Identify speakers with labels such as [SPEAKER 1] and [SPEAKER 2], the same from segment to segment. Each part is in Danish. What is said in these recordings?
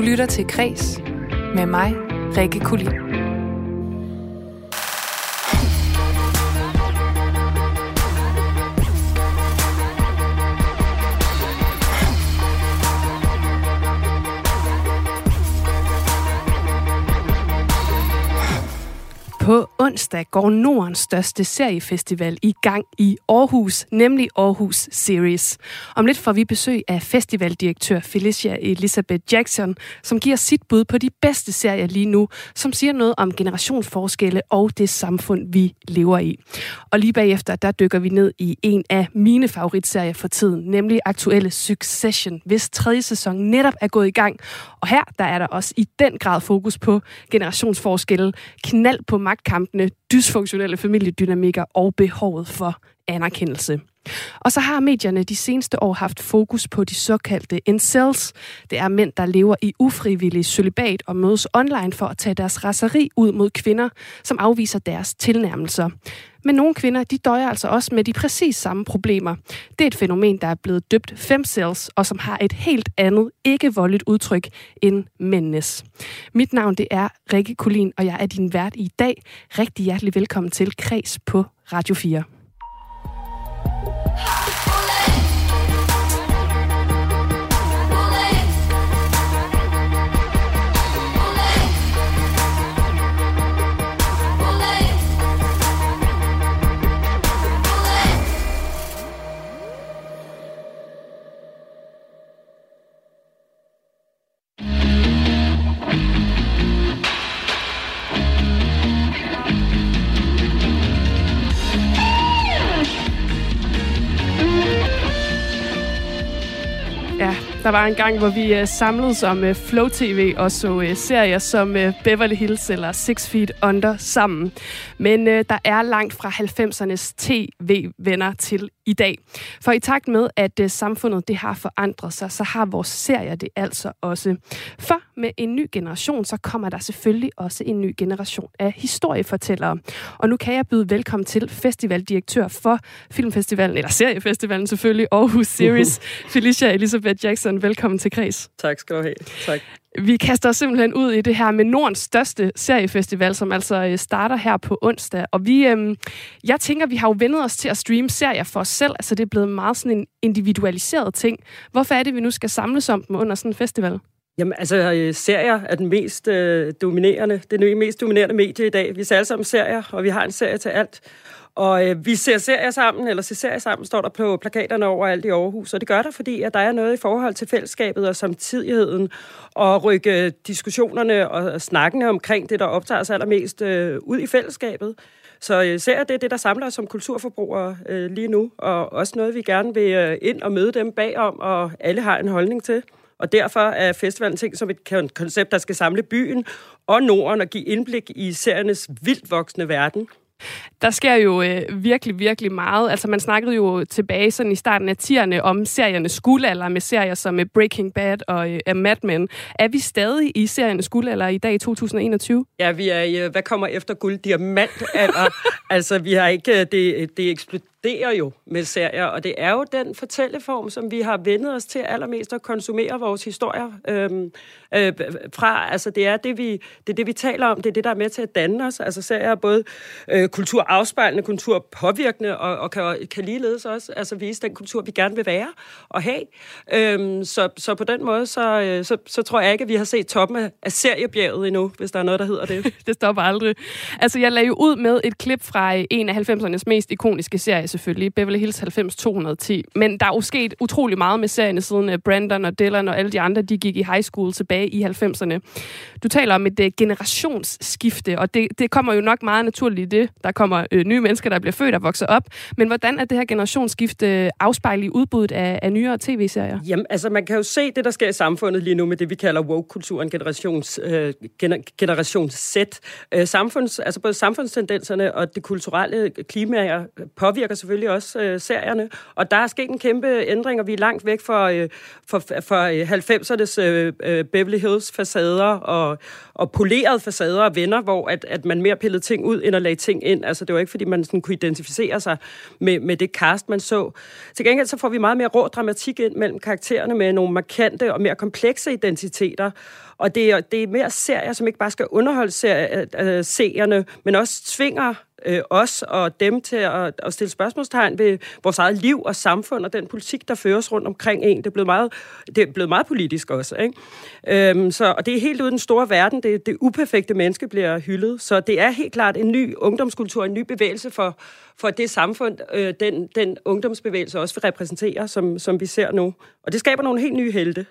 [SPEAKER 1] Du lytter til Kres med mig, Rikke Kulin. På onsdag går Nordens største seriefestival i gang i Aarhus, nemlig Aarhus Series. Om lidt får vi besøg af festivaldirektør Felicia Elisabeth Jackson, som giver sit bud på de bedste serier lige nu, som siger noget om generationsforskelle og det samfund, vi lever i. Og lige bagefter, der dykker vi ned i en af mine favoritserier for tiden, nemlig aktuelle Succession, hvis tredje sæson netop er gået i gang. Og her, der er der også i den grad fokus på generationsforskelle, knald på magtkampene, dysfunktionelle familiedynamikker og behovet for anerkendelse. Og så har medierne de seneste år haft fokus på de såkaldte incels. Det er mænd, der lever i ufrivillig celibat og mødes online for at tage deres raseri ud mod kvinder, som afviser deres tilnærmelser. Men nogle kvinder, de døjer altså også med de præcis samme problemer. Det er et fænomen, der er blevet døbt femcells, og som har et helt andet, ikke voldeligt udtryk end mændenes. Mit navn det er Rikke Kulin, og jeg er din vært i dag. Rigtig hjertelig velkommen til Kreds på Radio 4. Der var en gang, hvor vi uh, samledes om uh, Flow TV og så uh, serier som Beverly Hills eller Six Feet Under sammen. Men der er langt fra 90'ernes tv-venner til i dag. For i takt med, at samfundet det har forandret sig, så har vores serier det altså også. For med en ny generation, så kommer der selvfølgelig også en ny generation af historiefortællere. Og nu kan jeg byde velkommen til festivaldirektør for Filmfestivalen, eller seriefestivalen selvfølgelig, Aarhus Series, Felicia Elisabeth Jackson. Velkommen til Kreds.
[SPEAKER 2] Tak skal du have. Tak.
[SPEAKER 1] Vi kaster os simpelthen ud i det her med Nordens største seriefestival, som altså øh, starter her på onsdag. Og vi, øhm, jeg tænker, vi har jo vendet os til at streame serier for os selv. Altså det er blevet meget sådan en individualiseret ting. Hvorfor er det, vi nu skal samles om dem under sådan en festival?
[SPEAKER 2] Jamen, altså, øh, serier er den mest øh, dominerende, det er den mest dominerende medie i dag. Vi ser alle sammen serier, og vi har en serie til alt. Og øh, vi ser serier sammen, eller ser serier sammen, står der på plakaterne overalt i Aarhus. Og det gør der, fordi at der er noget i forhold til fællesskabet og samtidigheden, og rykke diskussionerne og snakkene omkring det, der optager os allermest øh, ud i fællesskabet. Så øh, serier, det er det, der samler os som kulturforbrugere øh, lige nu, og også noget, vi gerne vil øh, ind og møde dem bagom, og alle har en holdning til. Og derfor er festivalen ting som et koncept, der skal samle byen og Norden og give indblik i seriernes vildt voksende verden.
[SPEAKER 1] Der sker jo øh, virkelig, virkelig meget. Altså man snakkede jo tilbage sådan i starten af 10'erne om seriernes guldalder med serier som øh, Breaking Bad og øh, Mad Men. Er vi stadig i seriernes guldalder i dag i 2021?
[SPEAKER 2] Ja, vi er i, øh, hvad kommer efter guld? Diamantalder. altså vi har ikke, øh, det, det eksploderer jo med serier, og det er jo den fortælleform, som vi har vendet os til allermest at konsumere vores historier øhm, øh, fra. Altså det er det, vi, det er det, vi taler om. Det er det, der er med til at danne os. Altså serier er både øh, kulturafspejlende, kulturpåvirkende, og, og kan, kan ligeledes også altså, vise den kultur, vi gerne vil være og have. Øhm, så, så på den måde, så, øh, så, så tror jeg ikke, at vi har set toppen af, af seriebjerget endnu, hvis der er noget, der hedder det.
[SPEAKER 1] det stopper aldrig. Altså jeg lagde jo ud med et klip fra øh, en af 90'ernes mest ikoniske serier, selvfølgelig, Beverly Hills 90 210. Men der er jo sket utrolig meget med serierne siden øh, Brandon og Dylan og alle de andre, de gik i high school tilbage i 90'erne. Du taler om et uh, generationsskifte, og det, det kommer jo nok meget naturligt i det. Der kommer uh, nye mennesker, der bliver født og vokser op. Men hvordan er det her generationsskifte afspejlet i udbuddet af, af nyere tv-serier?
[SPEAKER 2] Jamen, altså man kan jo se det, der sker i samfundet lige nu med det, vi kalder woke-kulturen, generations, uh, gener, generations Z. Uh, samfunds, altså både samfundstendenserne og det kulturelle klima påvirker selvfølgelig også øh, serierne. Og der er sket en kæmpe ændring, og vi er langt væk fra, øh, fra, fra øh, 90'ernes øh, øh, Beverly Hills facader og, og polerede facader og venner, hvor at, at man mere pillede ting ud, end at lagde ting ind. Altså, det var ikke, fordi man sådan kunne identificere sig med, med det cast, man så. Til gengæld så får vi meget mere rå dramatik ind mellem karaktererne med nogle markante og mere komplekse identiteter. Og det er, det er mere serier, som ikke bare skal underholde serier, øh, øh, seerne, men også tvinger øh, os og dem til at, at stille spørgsmålstegn ved vores eget liv og samfund og den politik, der føres rundt omkring en. Det er blevet meget, det er blevet meget politisk også. Ikke? Øhm, så, og det er helt uden den store verden. Det, det uperfekte menneske bliver hyldet. Så det er helt klart en ny ungdomskultur, en ny bevægelse for, for det samfund, øh, den, den ungdomsbevægelse også vil repræsentere, som, som vi ser nu. Og det skaber nogle helt nye helte.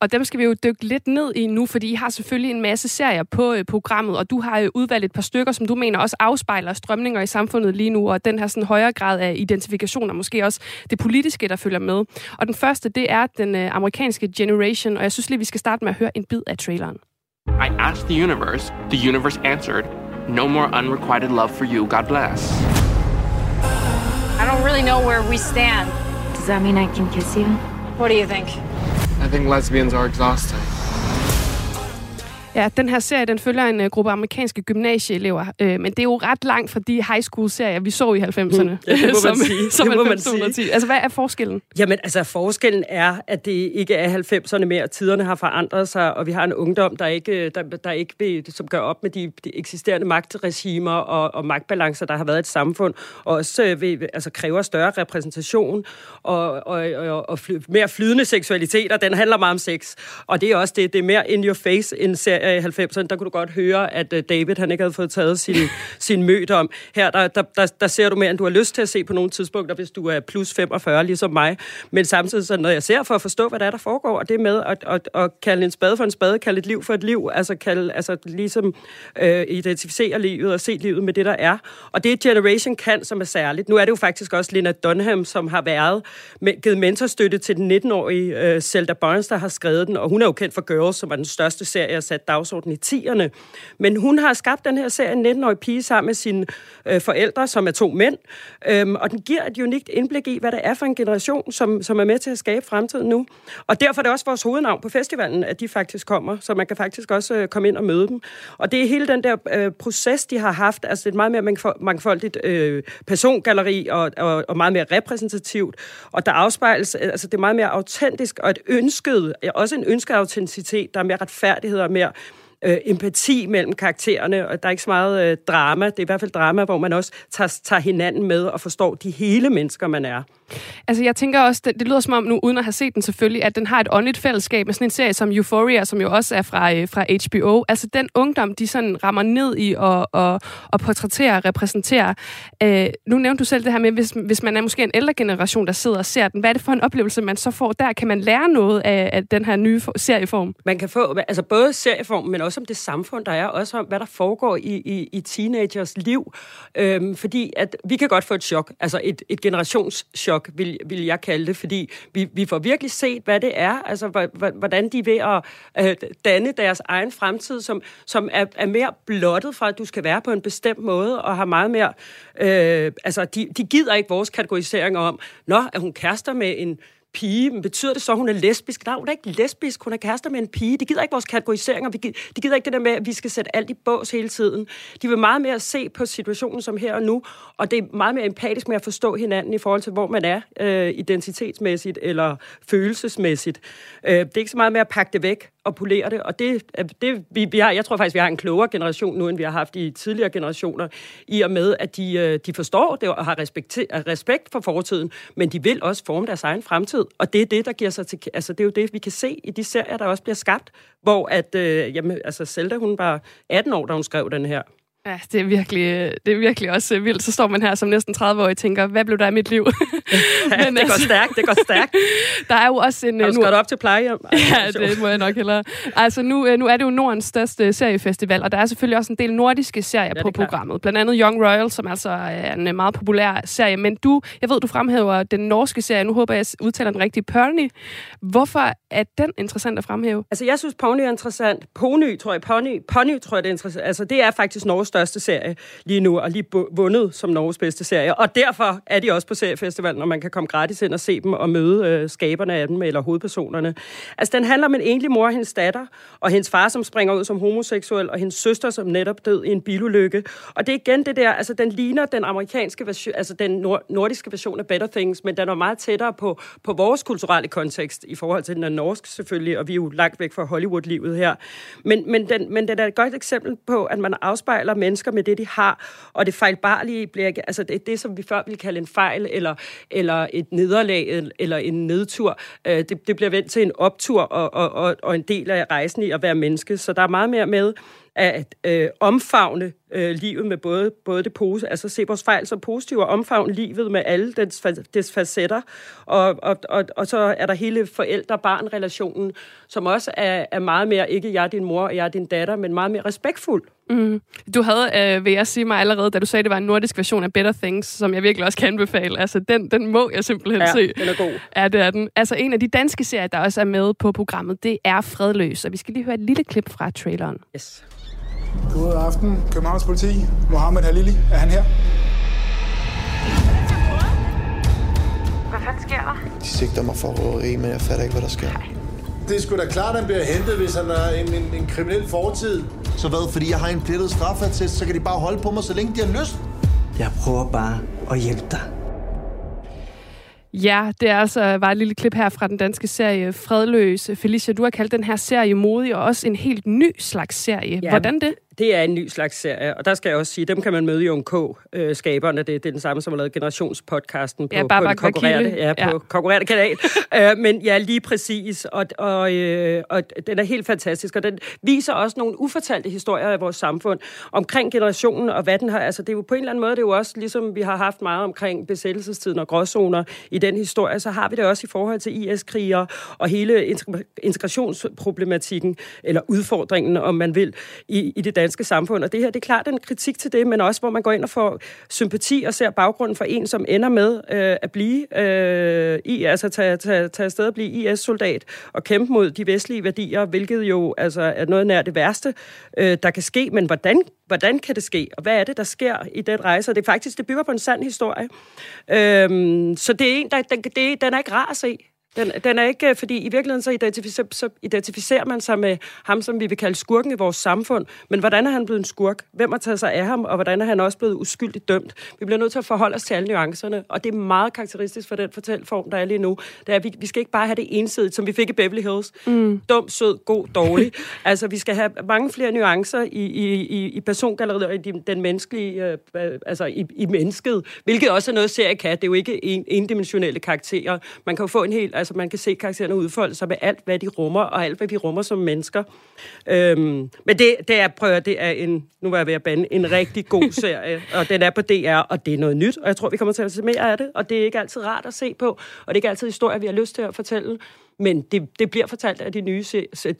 [SPEAKER 1] Og dem skal vi jo dykke lidt ned i nu, fordi I har selvfølgelig en masse serier på øh, programmet, og du har jo udvalgt et par stykker, som du mener også afspejler strømninger i samfundet lige nu, og den her sådan højere grad af identifikation, og måske også det politiske, der følger med. Og den første, det er den øh, amerikanske Generation, og jeg synes lige, vi skal starte med at høre en bid af traileren. I asked the universe, the universe answered, no more unrequited love for you, God bless. I don't really know where we stand. Does that mean I can kiss you? What do you think? I think lesbians are exhausting. Ja, den her serie, den følger en uh, gruppe amerikanske gymnasieelever, uh, men det er jo ret langt fra de high school-serier, vi så i 90'erne. Mm,
[SPEAKER 2] ja, det må som, man sige.
[SPEAKER 1] Som det må man sige. Altså, hvad er forskellen?
[SPEAKER 2] Jamen, altså, forskellen er, at det ikke er 90'erne mere. Tiderne har forandret sig, og vi har en ungdom, der ikke, der, der ikke vil, som gør op med de, de eksisterende magtregimer og, og magtbalancer, der har været i et samfund, og også uh, vil, altså, kræver større repræsentation og, og, og, og fly, mere flydende seksualitet, og den handler meget om sex. Og det er også det, det er mere in your face en serie i 90'erne, der kunne du godt høre, at øh, David han ikke havde fået taget sin, sin mød om. Her der, der, der, der ser du mere, end du har lyst til at se på nogle tidspunkter, hvis du er plus 45, ligesom mig. Men samtidig, så når jeg ser for at forstå, hvad der er, der foregår, og det med at, at, at kalde en spade for en spade, kalde et liv for et liv, altså, kalde, altså ligesom øh, identificere livet og se livet med det, der er. Og det Generation kan, som er særligt. Nu er det jo faktisk også Lena Dunham, som har været med, givet mentorstøtte til den 19-årige øh, Zelda Barnes, der har skrevet den, og hun er jo kendt for Girls, som var den største serie, har sat dagsorden i 10'erne. Men hun har skabt den her serie, en 19-årig pige, sammen med sine øh, forældre, som er to mænd. Øhm, og den giver et unikt indblik i, hvad det er for en generation, som, som er med til at skabe fremtiden nu. Og derfor er det også vores hovednavn på festivalen, at de faktisk kommer. Så man kan faktisk også øh, komme ind og møde dem. Og det er hele den der øh, proces, de har haft. Altså et meget mere mangfoldigt øh, persongalleri og, og, og meget mere repræsentativt. Og der afspejles, øh, altså det er meget mere autentisk og et ønsket, øh, også en ønsket autenticitet, der er mere retfærdighed og mere øh, empati mellem karaktererne, og der er ikke så meget øh, drama. Det er i hvert fald drama, hvor man også tager, tager hinanden med og forstår de hele mennesker, man er.
[SPEAKER 1] Altså, jeg tænker også, det, det lyder som om nu, uden at have set den selvfølgelig, at den har et åndeligt fællesskab med sådan en serie som Euphoria, som jo også er fra, øh, fra HBO. Altså, den ungdom, de sådan rammer ned i og, og, og portrætterer og repræsenterer. Øh, nu nævnte du selv det her med, hvis, hvis man er måske en ældre generation, der sidder og ser den. Hvad er det for en oplevelse, man så får der? Kan man lære noget af, af den her nye serieform?
[SPEAKER 2] Man kan få, altså både serieform, men også om det samfund, der er, også om, hvad der foregår i, i, i teenagers liv. Øhm, fordi at vi kan godt få et chok, altså et, et generationschok vil, vil jeg kalde det, fordi vi, vi får virkelig set, hvad det er, altså hvordan de er ved at øh, danne deres egen fremtid, som, som er, er mere blottet fra, at du skal være på en bestemt måde, og har meget mere, øh, altså de, de gider ikke vores kategorisering om, nå, er hun kærester med en pige, men betyder det så, at hun er lesbisk? Nej, hun er ikke lesbisk, hun er kærester med en pige. De gider ikke vores kategoriseringer, de gider ikke det der med, at vi skal sætte alt i bås hele tiden. De vil meget mere se på situationen som her og nu, og det er meget mere empatisk med at forstå hinanden i forhold til, hvor man er øh, identitetsmæssigt eller følelsesmæssigt. Øh, det er ikke så meget med at pakke det væk at polere det, og det, det vi, vi har, jeg tror faktisk, vi har en klogere generation nu, end vi har haft i tidligere generationer, i og med, at de, øh, de forstår det og har respekt, respekt for fortiden, men de vil også forme deres egen fremtid, og det er det, der giver sig til, altså det er jo det, vi kan se i de serier, der også bliver skabt, hvor at, øh, jamen, altså Zelda, hun var 18 år, da hun skrev den her.
[SPEAKER 1] Ja, det er virkelig, det er virkelig også vildt. Så står man her som næsten 30-årig og tænker, hvad blev der af mit liv?
[SPEAKER 2] ja, Men det går altså, stærkt, det går stærkt.
[SPEAKER 1] Der er jo også en...
[SPEAKER 2] Har du nu, op til plejehjem?
[SPEAKER 1] ja, det må jeg nok hellere. Altså, nu, øh, nu er det jo Nordens største seriefestival, og der er selvfølgelig også en del nordiske serier ja, på programmet. Blandt andet Young Royal, som altså er en øh, meget populær serie. Men du, jeg ved, du fremhæver den norske serie. Nu håber jeg, jeg udtaler den rigtige Pony. Hvorfor er den interessant at fremhæve?
[SPEAKER 2] Altså, jeg synes, Pony er interessant. Pony, tror jeg. Pony, Pony tror jeg, det er interessant. Altså, det er faktisk Norges største serie lige nu, og lige vundet som Norges bedste serie. Og derfor er de også på seriefestivalen, når man kan komme gratis ind og se dem og møde øh, skaberne af dem, eller hovedpersonerne. Altså, den handler om en enlig mor og hendes datter, og hendes far, som springer ud som homoseksuel, og hendes søster, som netop død i en bilulykke. Og det er igen det der, altså den ligner den amerikanske version, altså den nord- nordiske version af Better Things, men den er meget tættere på, på vores kulturelle kontekst i forhold til den norske selvfølgelig, og vi er jo langt væk fra Hollywood-livet her. Men, men, den, men den er et godt eksempel på, at man afspejler mennesker med det, de har, og det fejlbarlige bliver, altså det, det som vi før ville kalde en fejl, eller, eller et nederlag, eller en nedtur, øh, det, det bliver vendt til en optur, og, og, og, og en del af rejsen i at være menneske. Så der er meget mere med at øh, omfavne øh, livet med både, både det pose, altså se vores fejl som positive, og omfavne livet med alle dets, dets facetter. Og, og, og, og så er der hele forældre-barn-relationen, som også er, er meget mere, ikke jeg er din mor, og jeg er din datter, men meget mere respektfuld. Mm.
[SPEAKER 1] Du havde, øh, vil jeg sige mig allerede, da du sagde, at det var en nordisk version af Better Things, som jeg virkelig også kan anbefale. Altså, den, den må jeg simpelthen
[SPEAKER 2] ja,
[SPEAKER 1] se.
[SPEAKER 2] den er god.
[SPEAKER 1] Ja, det er den. Altså, en af de danske serier, der også er med på programmet, det er Fredløs. Og vi skal lige høre et lille klip fra traileren.
[SPEAKER 3] Yes. God aften, Københavns politi. Mohammed Halili, er han her?
[SPEAKER 4] Hvad fanden sker der?
[SPEAKER 5] De sigter mig for røveri, men jeg fatter ikke, hvad der sker.
[SPEAKER 6] Det er sgu da klart, at han bliver hentet, hvis han har en, en, en kriminel fortid.
[SPEAKER 5] Så hvad, fordi jeg har en plettet straffatest, så kan de bare holde på mig, så længe de har lyst?
[SPEAKER 7] Jeg prøver bare at hjælpe dig.
[SPEAKER 1] Ja, det er altså var et lille klip her fra den danske serie Fredløs. Felicia, du har kaldt den her serie modig, og også en helt ny slags serie. Ja, Hvordan det?
[SPEAKER 2] Det er en ny slags serie, og der skal jeg også sige, dem kan man møde i K, øh, skaberne. Det, det er den samme, som har lavet generationspodcasten på,
[SPEAKER 1] ja, bare,
[SPEAKER 2] på
[SPEAKER 1] bare
[SPEAKER 2] konkurrerende, ja, på ja. konkurrerende kanal. uh, men ja, lige præcis, og, og, øh, og den er helt fantastisk, og den viser også nogle ufortalte historier af vores samfund omkring generationen, og hvad den har, altså det er jo på en eller anden måde, det er jo også ligesom vi har haft meget omkring besættelsestiden og gråzoner i den historie, så har vi det også i forhold til IS-krigere og hele integrationsproblematikken, eller udfordringen, om man vil, i, i det danske samfund. Og det her, det er klart en kritik til det, men også hvor man går ind og får sympati og ser baggrunden for en, som ender med øh, at blive øh, i, altså tage, tage, tage afsted og blive IS-soldat og kæmpe mod de vestlige værdier, hvilket jo altså, er noget nær det værste, øh, der kan ske. Men hvordan, hvordan kan det ske? Og hvad er det, der sker i den rejse? Og det er faktisk, det bygger på en sand historie. Øh, så det er en, der, den, det, den er ikke rar at se. Den, den er ikke, fordi i virkeligheden så identificerer, så identificerer man sig med ham, som vi vil kalde skurken i vores samfund. Men hvordan er han blevet en skurk? Hvem har taget sig af ham? Og hvordan er han også blevet uskyldigt dømt? Vi bliver nødt til at forholde os til alle nuancerne. Og det er meget karakteristisk for den fortælleform, der er lige nu. Det er, at vi, vi skal ikke bare have det ensidigt, som vi fik i Beverly Hills. Mm. Dum, sød, god, dårlig. altså, vi skal have mange flere nuancer i, i, i, i persongalleriet og i den menneskelige, øh, altså i, i mennesket. Hvilket også er noget, serie kan. Det er jo ikke en, endimensionelle karakterer. Man kan jo få en helt Altså, man kan se karaktererne udfolde sig med alt, hvad de rummer, og alt, hvad vi rummer som mennesker. Øhm, men det, det er, prøver, det er en, nu var jeg ved at bande, en rigtig god serie, og den er på DR, og det er noget nyt, og jeg tror, vi kommer til at se mere af det, og det er ikke altid rart at se på, og det er ikke altid historier, vi har lyst til at fortælle men det, det bliver fortalt af de nye,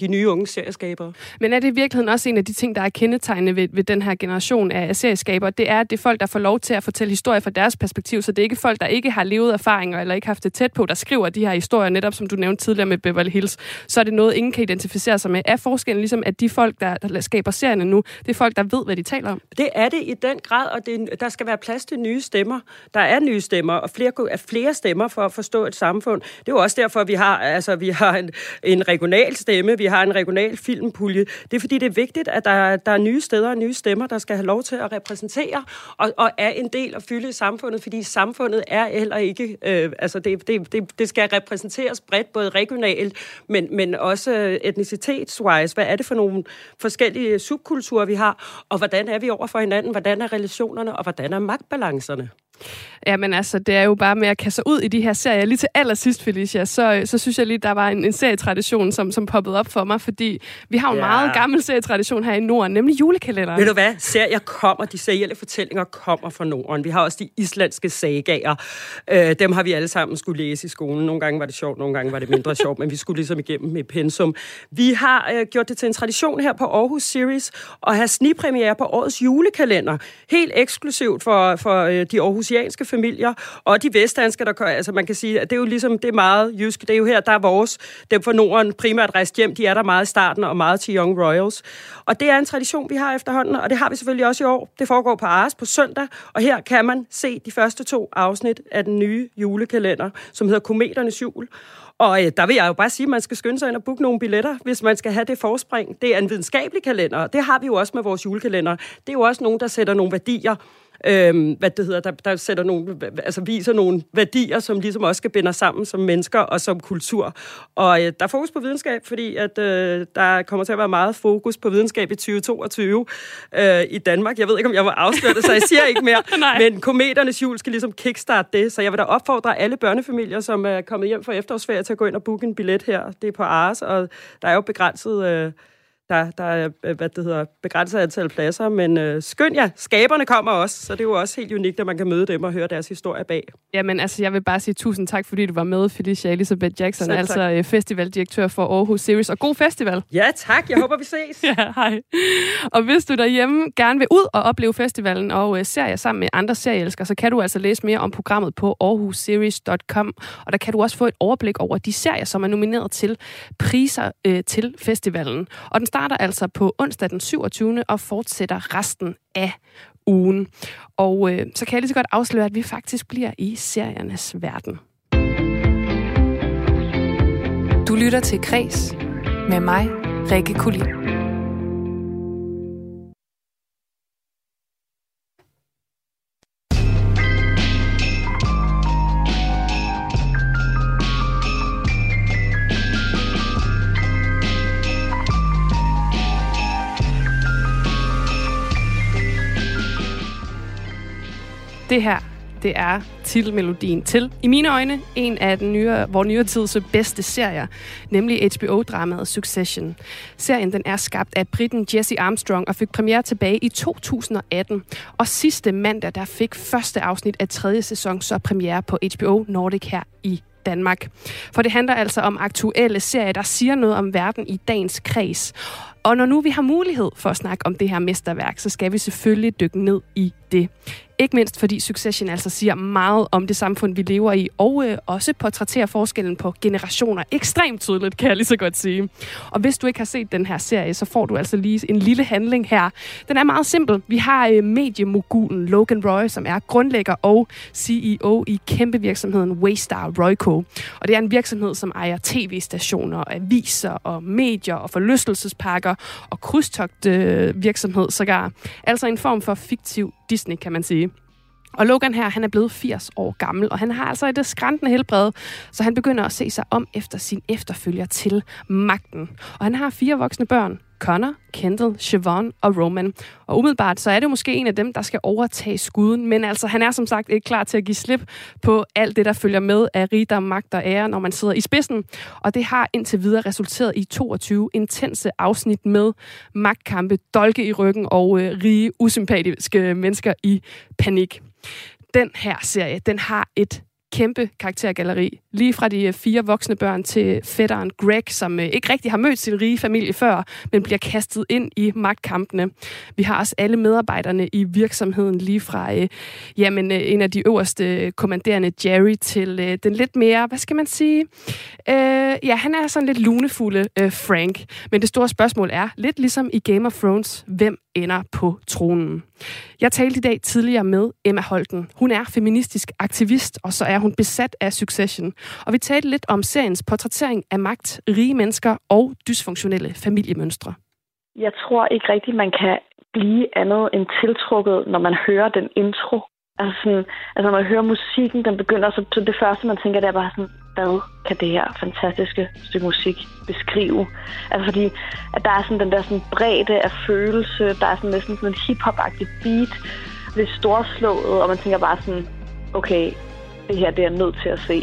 [SPEAKER 2] de nye unge serieskabere.
[SPEAKER 1] Men er det i virkeligheden også en af de ting, der er kendetegnende ved, ved den her generation af serieskabere? Det er, at det er folk, der får lov til at fortælle historier fra deres perspektiv, så det er ikke folk, der ikke har levet erfaringer eller ikke haft det tæt på, der skriver de her historier, netop som du nævnte tidligere med Beverly Hills. Så er det noget, ingen kan identificere sig med. Er forskellen ligesom, at de folk, der, der skaber serierne nu, det er folk, der ved, hvad de taler om?
[SPEAKER 2] Det er det i den grad, og det, der skal være plads til nye stemmer. Der er nye stemmer, og flere, flere stemmer for at forstå et samfund. Det er jo også derfor, at vi har Altså, vi har en, en regional stemme, vi har en regional filmpulje. Det er fordi, det er vigtigt, at der, der er nye steder og nye stemmer, der skal have lov til at repræsentere og, og er en del af fylde i samfundet, fordi samfundet er heller ikke... Øh, altså, det, det, det, det skal repræsenteres bredt, både regionalt, men, men også etnicitetswise. Hvad er det for nogle forskellige subkulturer, vi har, og hvordan er vi over for hinanden? Hvordan er relationerne, og hvordan er magtbalancerne?
[SPEAKER 1] Ja, men altså, det er jo bare med at kaste ud i de her serier. Lige til allersidst, Felicia, så, så synes jeg lige, der var en, en serietradition, som, som poppede op for mig, fordi vi har en ja. meget gammel serietradition her i Norden, nemlig julekalenderen.
[SPEAKER 2] Ved du hvad? Serier kommer, de serielle fortællinger kommer fra Norden. Vi har også de islandske sagager. Øh, dem har vi alle sammen skulle læse i skolen. Nogle gange var det sjovt, nogle gange var det mindre sjovt, men vi skulle ligesom igennem med pensum. Vi har øh, gjort det til en tradition her på Aarhus Series at have snigpremiere på årets julekalender. Helt eksklusivt for, for øh, de Aarhus aarhusianske familier, og de vestdanske, der kører, altså man kan sige, at det er jo ligesom, det er meget jysk, det er jo her, der er vores, dem fra Norden primært rejst hjem, de er der meget i starten, og meget til Young Royals. Og det er en tradition, vi har efterhånden, og det har vi selvfølgelig også i år. Det foregår på Ars på søndag, og her kan man se de første to afsnit af den nye julekalender, som hedder Kometernes Jul. Og øh, der vil jeg jo bare sige, at man skal skynde sig ind og booke nogle billetter, hvis man skal have det forspring. Det er en videnskabelig kalender, det har vi jo også med vores julekalender. Det er jo også nogen, der sætter nogle værdier øhm, hvad det hedder, der, der sætter nogle, altså viser nogle værdier, som ligesom også skal binde os sammen som mennesker og som kultur. Og øh, der er fokus på videnskab, fordi at øh, der kommer til at være meget fokus på videnskab i 2022 øh, i Danmark. Jeg ved ikke, om jeg var afsløret så jeg siger ikke mere. men kometernes jul skal ligesom kickstarte det, så jeg vil da opfordre alle børnefamilier, som er kommet hjem fra efterårsferie, til at gå ind og booke en billet her. Det er på Ars, og der er jo begrænset... Øh, der, der er øh, hvad det hedder, begrænset antal pladser, men øh, skøn ja, skaberne kommer også, så det er jo også helt unikt, at man kan møde dem og høre deres historie bag.
[SPEAKER 1] Jamen altså, jeg vil bare sige tusind tak, fordi du var med, Felicia Elisabeth Jackson, Selv altså tak. festivaldirektør for Aarhus Series, og god festival!
[SPEAKER 2] Ja, tak! Jeg håber, vi ses!
[SPEAKER 1] ja, hej! Og hvis du derhjemme gerne vil ud og opleve festivalen og øh, serier sammen med andre serieelskere, så kan du altså læse mere om programmet på aarhusseries.com, og der kan du også få et overblik over de serier, som er nomineret til priser øh, til festivalen. Og den starter altså på onsdag den 27. og fortsætter resten af ugen. Og øh, så kan jeg lige så godt afsløre, at vi faktisk bliver i seriernes verden.
[SPEAKER 8] Du lytter til Kres med mig, Rikke Kulin.
[SPEAKER 1] Det her, det er titelmelodien til, i mine øjne, en af den nyere, vores nyere tids bedste serier, nemlig HBO-dramaet Succession. Serien den er skabt af britten Jesse Armstrong og fik premiere tilbage i 2018. Og sidste mandag, der fik første afsnit af tredje sæson så premiere på HBO Nordic her i Danmark. For det handler altså om aktuelle serier, der siger noget om verden i dagens kreds. Og når nu vi har mulighed for at snakke om det her mesterværk, så skal vi selvfølgelig dykke ned i det. Ikke mindst fordi Succession altså siger meget om det samfund, vi lever i, og øh, også portrætterer forskellen på generationer ekstremt tydeligt, kan jeg lige så godt sige. Og hvis du ikke har set den her serie, så får du altså lige en lille handling her. Den er meget simpel. Vi har øh, mediemogulen Logan Roy, som er grundlægger og CEO i kæmpe virksomheden Waystar Royco. Og det er en virksomhed, som ejer tv-stationer, aviser og medier og forlystelsesparker og krydstogt øh, virksomhed sågar. Altså en form for fiktiv Disney, kan man sige. Og Logan her, han er blevet 80 år gammel, og han har altså et skræntende helbred, så han begynder at se sig om efter sin efterfølger til magten. Og han har fire voksne børn, Connor, Kendall, Siobhan og Roman. Og umiddelbart så er det måske en af dem, der skal overtage skuden, men altså han er som sagt ikke klar til at give slip på alt det, der følger med af rigdom, magt og ære, når man sidder i spidsen. Og det har indtil videre resulteret i 22 intense afsnit med magtkampe, dolke i ryggen og øh, rige, usympatiske mennesker i panik. Den her serie, den har et kæmpe karaktergalleri. Lige fra de øh, fire voksne børn til fætteren Greg, som øh, ikke rigtig har mødt sin rige familie før, men bliver kastet ind i magtkampene. Vi har også alle medarbejderne i virksomheden, lige fra øh, jamen, øh, en af de øverste øh, kommanderende Jerry til øh, den lidt mere, hvad skal man sige? Øh, ja, han er sådan lidt lunefulde øh, Frank. Men det store spørgsmål er, lidt ligesom i Game of Thrones, hvem ender på tronen? Jeg talte i dag tidligere med Emma Holten. Hun er feministisk aktivist, og så er hun besat af Succession. Og vi talte lidt om seriens portrættering af magt, rige mennesker og dysfunktionelle familiemønstre.
[SPEAKER 9] Jeg tror ikke rigtigt, man kan blive andet end tiltrukket, når man hører den intro. Altså, sådan, altså når man hører musikken, den begynder, så, så det første, man tænker, det er bare sådan, hvad kan det her fantastiske stykke musik beskrive? Altså fordi, at der er sådan den der sådan bredde af følelse, der er sådan næsten sådan en hip-hop-agtig beat, det er storslået, og man tænker bare sådan, okay, det her det er jeg nødt til at se.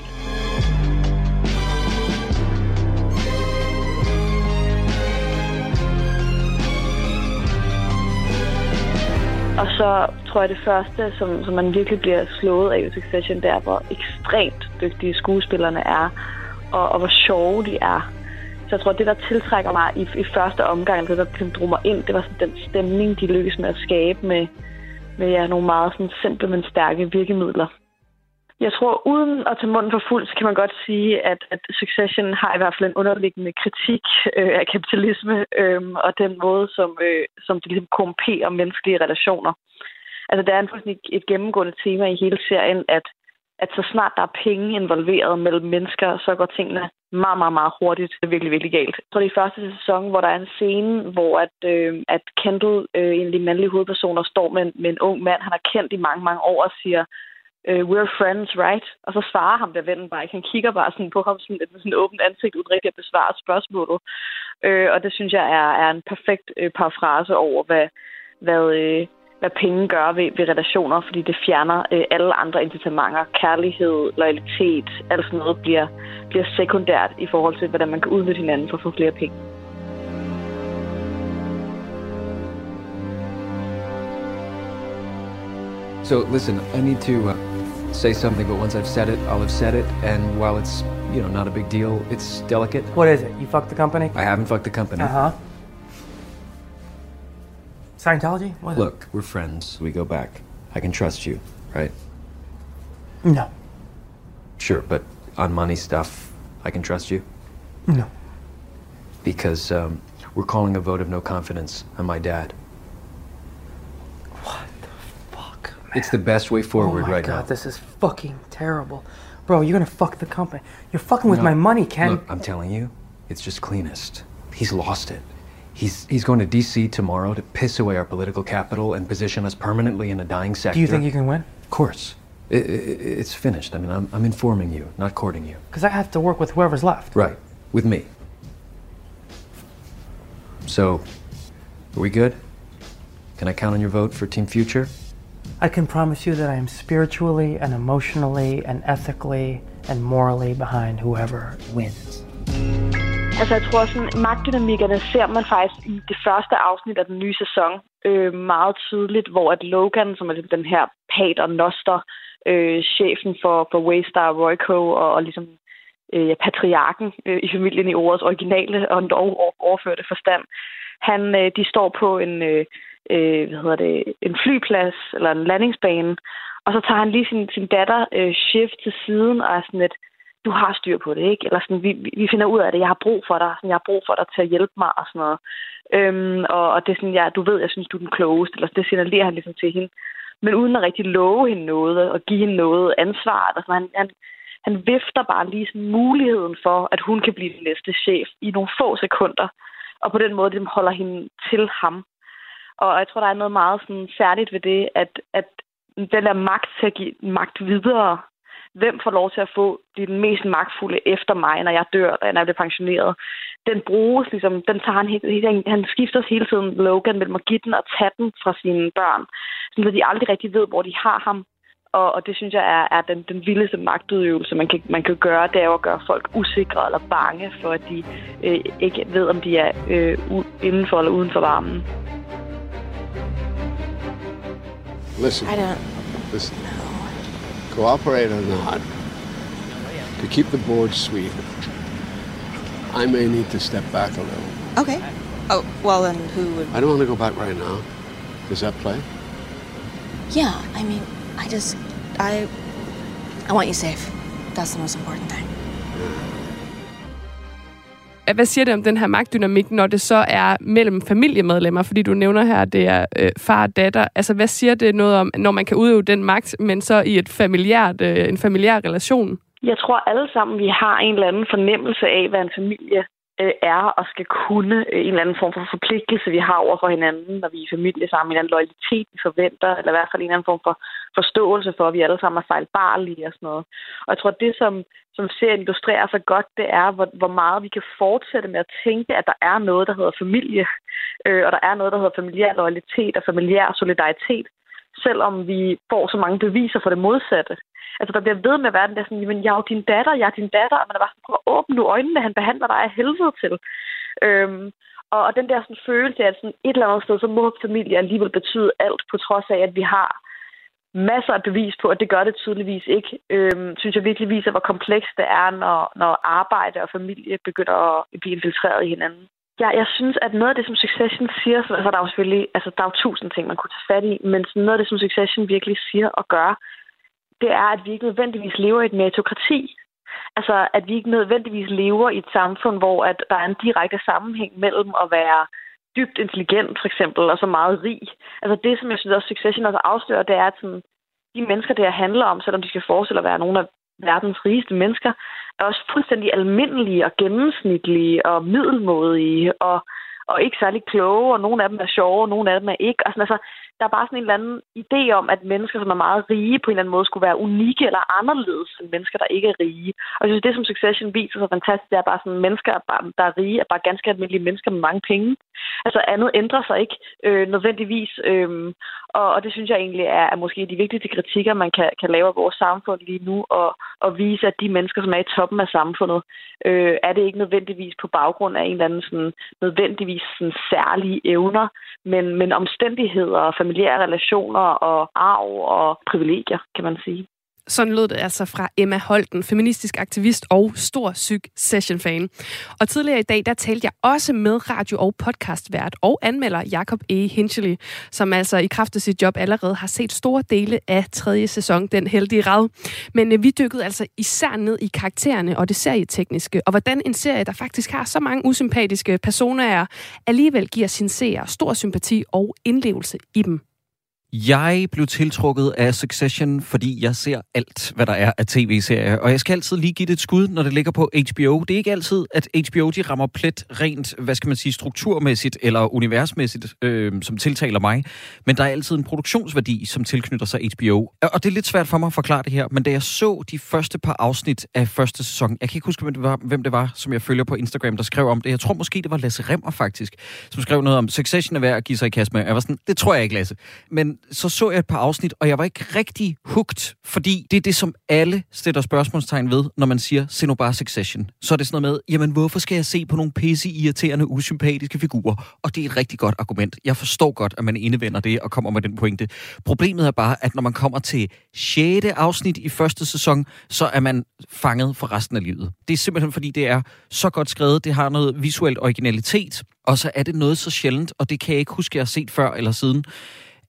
[SPEAKER 9] Og så tror jeg, det første, som, som man virkelig bliver slået af i Succession, det er, hvor ekstremt dygtige skuespillerne er, og, og hvor sjove de er. Så jeg tror, det, der tiltrækker mig i, i første omgang, det der drog mig ind, det var sådan den stemning, de lykkedes med at skabe med, med ja, nogle meget sådan, simple, men stærke virkemidler. Jeg tror, uden at tage munden for fuld, så kan man godt sige, at, at Succession har i hvert fald en underliggende kritik øh, af kapitalisme øh, og den måde, som, øh, som det ligesom korrumperer menneskelige relationer. Altså, der er en, fuldstændig et gennemgående tema i hele serien, at, at så snart der er penge involveret mellem mennesker, så går tingene meget, meget, meget hurtigt. Det virkelig, virkelig galt. Så det er i første sæson, hvor der er en scene, hvor at, øh, at Kendall, øh, en af de mandlige hovedpersoner, står med, med en ung mand, han har kendt i mange, mange år og siger, Øh, we're friends, right? Og så svarer ham der vennen bare ikke. Han kigger bare sådan på ham sådan, med sådan et åbent ansigt, uden rigtig at besvare spørgsmålet. Øh, og det synes jeg er, er en perfekt øh, parafrase over, hvad, hvad, øh, hvad penge gør ved, ved relationer, fordi det fjerner øh, alle andre incitamenter. Kærlighed, loyalitet, alt sådan noget bliver, bliver sekundært i forhold til, hvordan man kan udnytte hinanden for at få flere penge.
[SPEAKER 10] So listen, I need to uh, say something, but once I've said it, I'll have said it. And while it's you know not a big deal, it's delicate.
[SPEAKER 11] What is it? You fucked the company?
[SPEAKER 10] I haven't fucked the company.
[SPEAKER 11] Uh huh. Scientology? What
[SPEAKER 10] Look, we're friends. We go back. I can trust you, right?
[SPEAKER 11] No.
[SPEAKER 10] Sure, but on money stuff, I can trust you
[SPEAKER 11] No.
[SPEAKER 10] because um, we're calling a vote of no confidence on my dad.
[SPEAKER 11] What the fuck?
[SPEAKER 10] It's the best way forward
[SPEAKER 11] oh my
[SPEAKER 10] right
[SPEAKER 11] god,
[SPEAKER 10] now.
[SPEAKER 11] this is fucking terrible. Bro, you're gonna fuck the company. You're fucking with
[SPEAKER 10] No.
[SPEAKER 11] my money, Ken.
[SPEAKER 10] Look, I'm telling you, it's just cleanest. He's lost it. He's he's going to D.C. tomorrow to piss away our political capital and position us permanently in a dying sector.
[SPEAKER 11] Do you think you can win?
[SPEAKER 10] Of course. I- I- it's finished. I mean, I'm, I'm informing you, not courting you.
[SPEAKER 11] Because I have to work with whoever's left.
[SPEAKER 10] Right. With me. So, are we good? Can I count on your vote for Team Future?
[SPEAKER 11] I can promise you that I am spiritually and emotionally and ethically and morally behind whoever wins.
[SPEAKER 9] Altså, jeg tror sådan, magtdynamikkerne ser man faktisk i det første afsnit af den nye sæson øh, meget tydeligt, hvor at Logan, som er lidt den her pater noster, øh, chefen for, for Waystar Royco og, og ligesom øh, ja, patriarken øh, i familien i ordets originale og overførte forstand, han, øh, de står på en, øh, øh, hvad hedder det, en flyplads eller en landingsbane, og så tager han lige sin, sin datter øh, shift til siden og er sådan lidt, du har styr på det, ikke? Eller sådan, vi, vi finder ud af det, jeg har brug for dig, sådan, jeg har brug for dig til at hjælpe mig og sådan noget. Øhm, og, og det er sådan, ja, du ved, jeg synes, du er den klogeste, eller det signalerer han ligesom til hende. Men uden at rigtig love hende noget, og give hende noget ansvar, eller sådan, han, han, han vifter bare lige sådan muligheden for, at hun kan blive den næste chef i nogle få sekunder. Og på den måde, det holder hende til ham. Og jeg tror, der er noget meget sådan særligt ved det, at, at den der magt til at give magt videre, hvem får lov til at få de den mest magtfulde efter mig, når jeg dør, eller når jeg bliver pensioneret. Den bruges ligesom, den tager han, helt, han skifter hele tiden Logan mellem at give den og tage den fra sine børn, så de aldrig rigtig ved, hvor de har ham. Og, og det synes jeg er, er den, den vildeste magtudøvelse, man kan, man kan gøre, det er jo at gøre folk usikre eller bange for, at de øh, ikke ved, om de er øh, u- indenfor eller uden for varmen.
[SPEAKER 12] Listen.
[SPEAKER 13] I don't.
[SPEAKER 12] Listen. Cooperate or not, to keep the board sweet, I may need to step back a little.
[SPEAKER 13] Okay. Oh, well, then who would.
[SPEAKER 12] I don't want to go back right now. Does that play?
[SPEAKER 13] Yeah, I mean, I just. I. I want you safe. That's the most important thing.
[SPEAKER 1] Hvad siger det om den her magtdynamik, når det så er mellem familiemedlemmer? Fordi du nævner her, at det er øh, far og datter. Altså, hvad siger det noget om, når man kan udøve den magt, men så i et familiært, øh, en familiær relation?
[SPEAKER 9] Jeg tror alle sammen, vi har en eller anden fornemmelse af, hvad en familie øh, er og skal kunne. Øh, en eller anden form for forpligtelse, vi har over for hinanden, når vi er i familie sammen. En eller anden loyalitet, vi forventer, eller i hvert fald en eller anden form for forståelse for, at vi alle sammen er fejlbarlige og sådan noget. Og jeg tror, det som, som serien illustrerer så godt, det er, hvor, hvor meget vi kan fortsætte med at tænke, at der er noget, der hedder familie, øh, og der er noget, der hedder familiær loyalitet og familiær solidaritet, selvom vi får så mange beviser for det modsatte. Altså, der bliver ved med at være den der sådan, jamen, jeg er jo din datter, jeg er din datter, og man er bare sådan, prøv at åbne nu øjnene, han behandler dig af helvede til. Øhm, og, og den der sådan, følelse af, at sådan, et eller andet sted, så må familie alligevel betyde alt, på trods af, at vi har masser af bevis på, at det gør det tydeligvis ikke. Øhm, synes jeg virkelig viser, hvor komplekst det er, når, når arbejde og familie begynder at blive infiltreret i hinanden. Ja, jeg synes, at noget af det, som Succession siger, så altså, der er jo selvfølgelig, altså, der er jo tusind ting, man kunne tage fat i, men sådan noget af det, som Succession virkelig siger og gør, det er, at vi ikke nødvendigvis lever i et meritokrati. Altså, at vi ikke nødvendigvis lever i et samfund, hvor at der er en direkte sammenhæng mellem at være dybt intelligent, for eksempel, og så meget rig. Altså, det, som jeg synes også Succession også afslører, det er, at sådan, de mennesker, det her handler om, selvom de skal forestille at være nogle af verdens rigeste mennesker, er også fuldstændig almindelige og gennemsnitlige og middelmådige og, og ikke særlig kloge, og nogle af dem er sjove, og nogle af dem er ikke. Altså, altså, der er bare sådan en eller anden idé om, at mennesker, som er meget rige, på en eller anden måde skulle være unikke eller anderledes end mennesker, der ikke er rige. Og jeg synes, det som Succession viser så fantastisk, det er bare sådan, mennesker, der er rige, er bare ganske almindelige mennesker med mange penge. Altså andet ændrer sig ikke øh, nødvendigvis. Øh, og, og det synes jeg egentlig er, er måske de vigtigste kritikker, man kan, kan lave af vores samfund lige nu, og, og vise, at de mennesker, som er i toppen af samfundet, øh, er det ikke nødvendigvis på baggrund af en eller anden sådan, nødvendigvis sådan, særlige evner, men, men omstændigheder og familiære relationer og arv og privilegier, kan man sige.
[SPEAKER 1] Sådan lød det altså fra Emma Holten, feministisk aktivist og stor syg session-fan. Og tidligere i dag, der talte jeg også med radio- og podcastvært og anmelder Jakob E. Hinchley, som altså i kraft af sit job allerede har set store dele af tredje sæson, Den Heldige Rad. Men øh, vi dykkede altså især ned i karaktererne og det serietekniske, og hvordan en serie, der faktisk har så mange usympatiske personer, alligevel giver sin seer stor sympati og indlevelse i dem.
[SPEAKER 14] Jeg blev tiltrukket af Succession, fordi jeg ser alt, hvad der er af tv-serier. Og jeg skal altid lige give det et skud, når det ligger på HBO. Det er ikke altid, at HBO de rammer plet rent, hvad skal man sige, strukturmæssigt eller universmæssigt, øh, som tiltaler mig. Men der er altid en produktionsværdi, som tilknytter sig HBO. Og det er lidt svært for mig at forklare det her, men da jeg så de første par afsnit af første sæson, jeg kan ikke huske, hvem det var, hvem det var som jeg følger på Instagram, der skrev om det. Jeg tror måske, det var Lasse Remmer faktisk, som skrev noget om, Succession er værd at give sig i kast med. Jeg var sådan, det tror jeg ikke, Lasse. Men så så jeg et par afsnit, og jeg var ikke rigtig hugt, fordi det er det, som alle stiller spørgsmålstegn ved, når man siger, se nu bare Succession. Så er det sådan noget med, jamen hvorfor skal jeg se på nogle pisse irriterende, usympatiske figurer? Og det er et rigtig godt argument. Jeg forstår godt, at man indevender det og kommer med den pointe. Problemet er bare, at når man kommer til 6. afsnit i første sæson, så er man fanget for resten af livet. Det er simpelthen fordi, det er så godt skrevet, det har noget visuelt originalitet, og så er det noget så sjældent, og det kan jeg ikke huske, jeg har set før eller siden,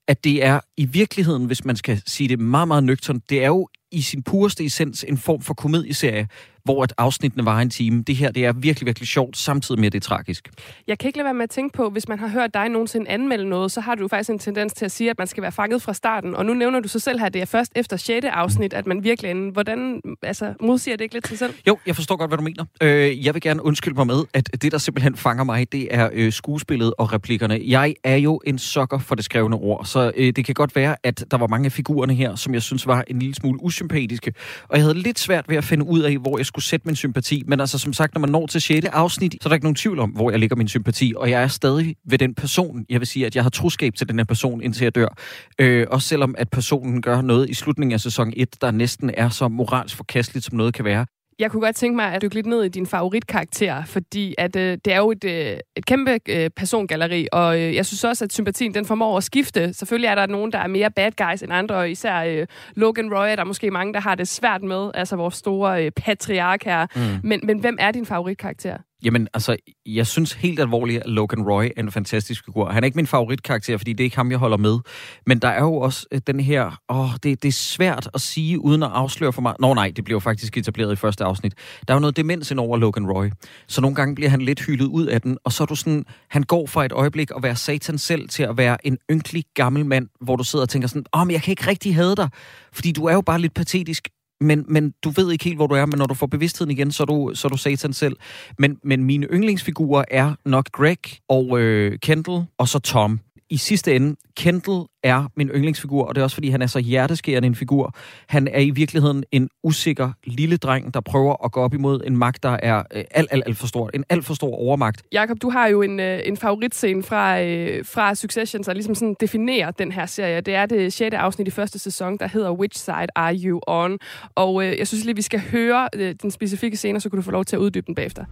[SPEAKER 14] at det er i virkeligheden, hvis man skal sige det meget, meget nøgternt, det er jo i sin pureste essens en form for komedieserie, hvor et afsnittene var en time. Det her, det er virkelig, virkelig sjovt, samtidig med, at det er tragisk.
[SPEAKER 1] Jeg kan ikke lade være med at tænke på, hvis man har hørt dig nogensinde anmelde noget, så har du faktisk en tendens til at sige, at man skal være fanget fra starten. Og nu nævner du så selv her, at det er først efter 6. afsnit, at man virkelig ender. Hvordan, altså, modsiger det ikke lidt til selv?
[SPEAKER 14] Jo, jeg forstår godt, hvad du mener. Øh, jeg vil gerne undskylde mig med, at det, der simpelthen fanger mig, det er øh, skuespillet og replikkerne. Jeg er jo en sokker for det skrevne ord, så øh, det kan godt være, at der var mange af figurerne her, som jeg synes var en lille smule usympatiske. Og jeg havde lidt svært ved at finde ud af, hvor jeg skulle sætte min sympati. Men altså, som sagt, når man når til 6. afsnit, så er der ikke nogen tvivl om, hvor jeg ligger min sympati. Og jeg er stadig ved den person. Jeg vil sige, at jeg har troskab til den her person, indtil jeg dør. Øh, også selvom, at personen gør noget i slutningen af sæson 1, der næsten er så moralsk forkasteligt, som noget kan være.
[SPEAKER 1] Jeg kunne godt tænke mig at dykke lidt ned i din favoritkarakter, fordi at, øh, det er jo et, øh, et kæmpe øh, persongalleri, og øh, jeg synes også, at sympatien den formår at skifte. Selvfølgelig er der nogen, der er mere bad guys end andre, og især øh, Logan Roy, der er måske mange, der har det svært med, altså vores store øh, patriark her. Mm. Men, men hvem er din favoritkarakter?
[SPEAKER 14] Jamen, altså, jeg synes helt alvorligt, at Logan Roy er en fantastisk figur. Han er ikke min favoritkarakter, fordi det er ikke ham, jeg holder med. Men der er jo også øh, den her... Åh, det, det er svært at sige, uden at afsløre for mig. Nå nej, det bliver jo faktisk etableret i første afsnit. Der er jo noget demens ind over Logan Roy. Så nogle gange bliver han lidt hyldet ud af den, og så er du sådan... Han går fra et øjeblik at være satan selv til at være en ynkelig gammel mand, hvor du sidder og tænker sådan, åh, men jeg kan ikke rigtig have dig, fordi du er jo bare lidt patetisk men, men du ved ikke helt, hvor du er, men når du får bevidstheden igen, så er du, så er du satan selv. Men, men mine yndlingsfigurer er nok Greg og øh, Kendall, og så Tom i sidste ende, Kendall er min yndlingsfigur, og det er også fordi, han er så hjerteskærende en figur. Han er i virkeligheden en usikker lille dreng, der prøver at gå op imod en magt, der er øh, alt, alt, alt for stor. En alt for stor overmagt.
[SPEAKER 1] Jakob, du har jo en, øh, en favoritscene fra, øh, fra Succession, der ligesom sådan definerer den her serie. Det er det sjette afsnit i første sæson, der hedder Which Side Are You On? Og øh, jeg synes lige, vi skal høre øh, den specifikke scene, så kan du få lov til at uddybe den bagefter.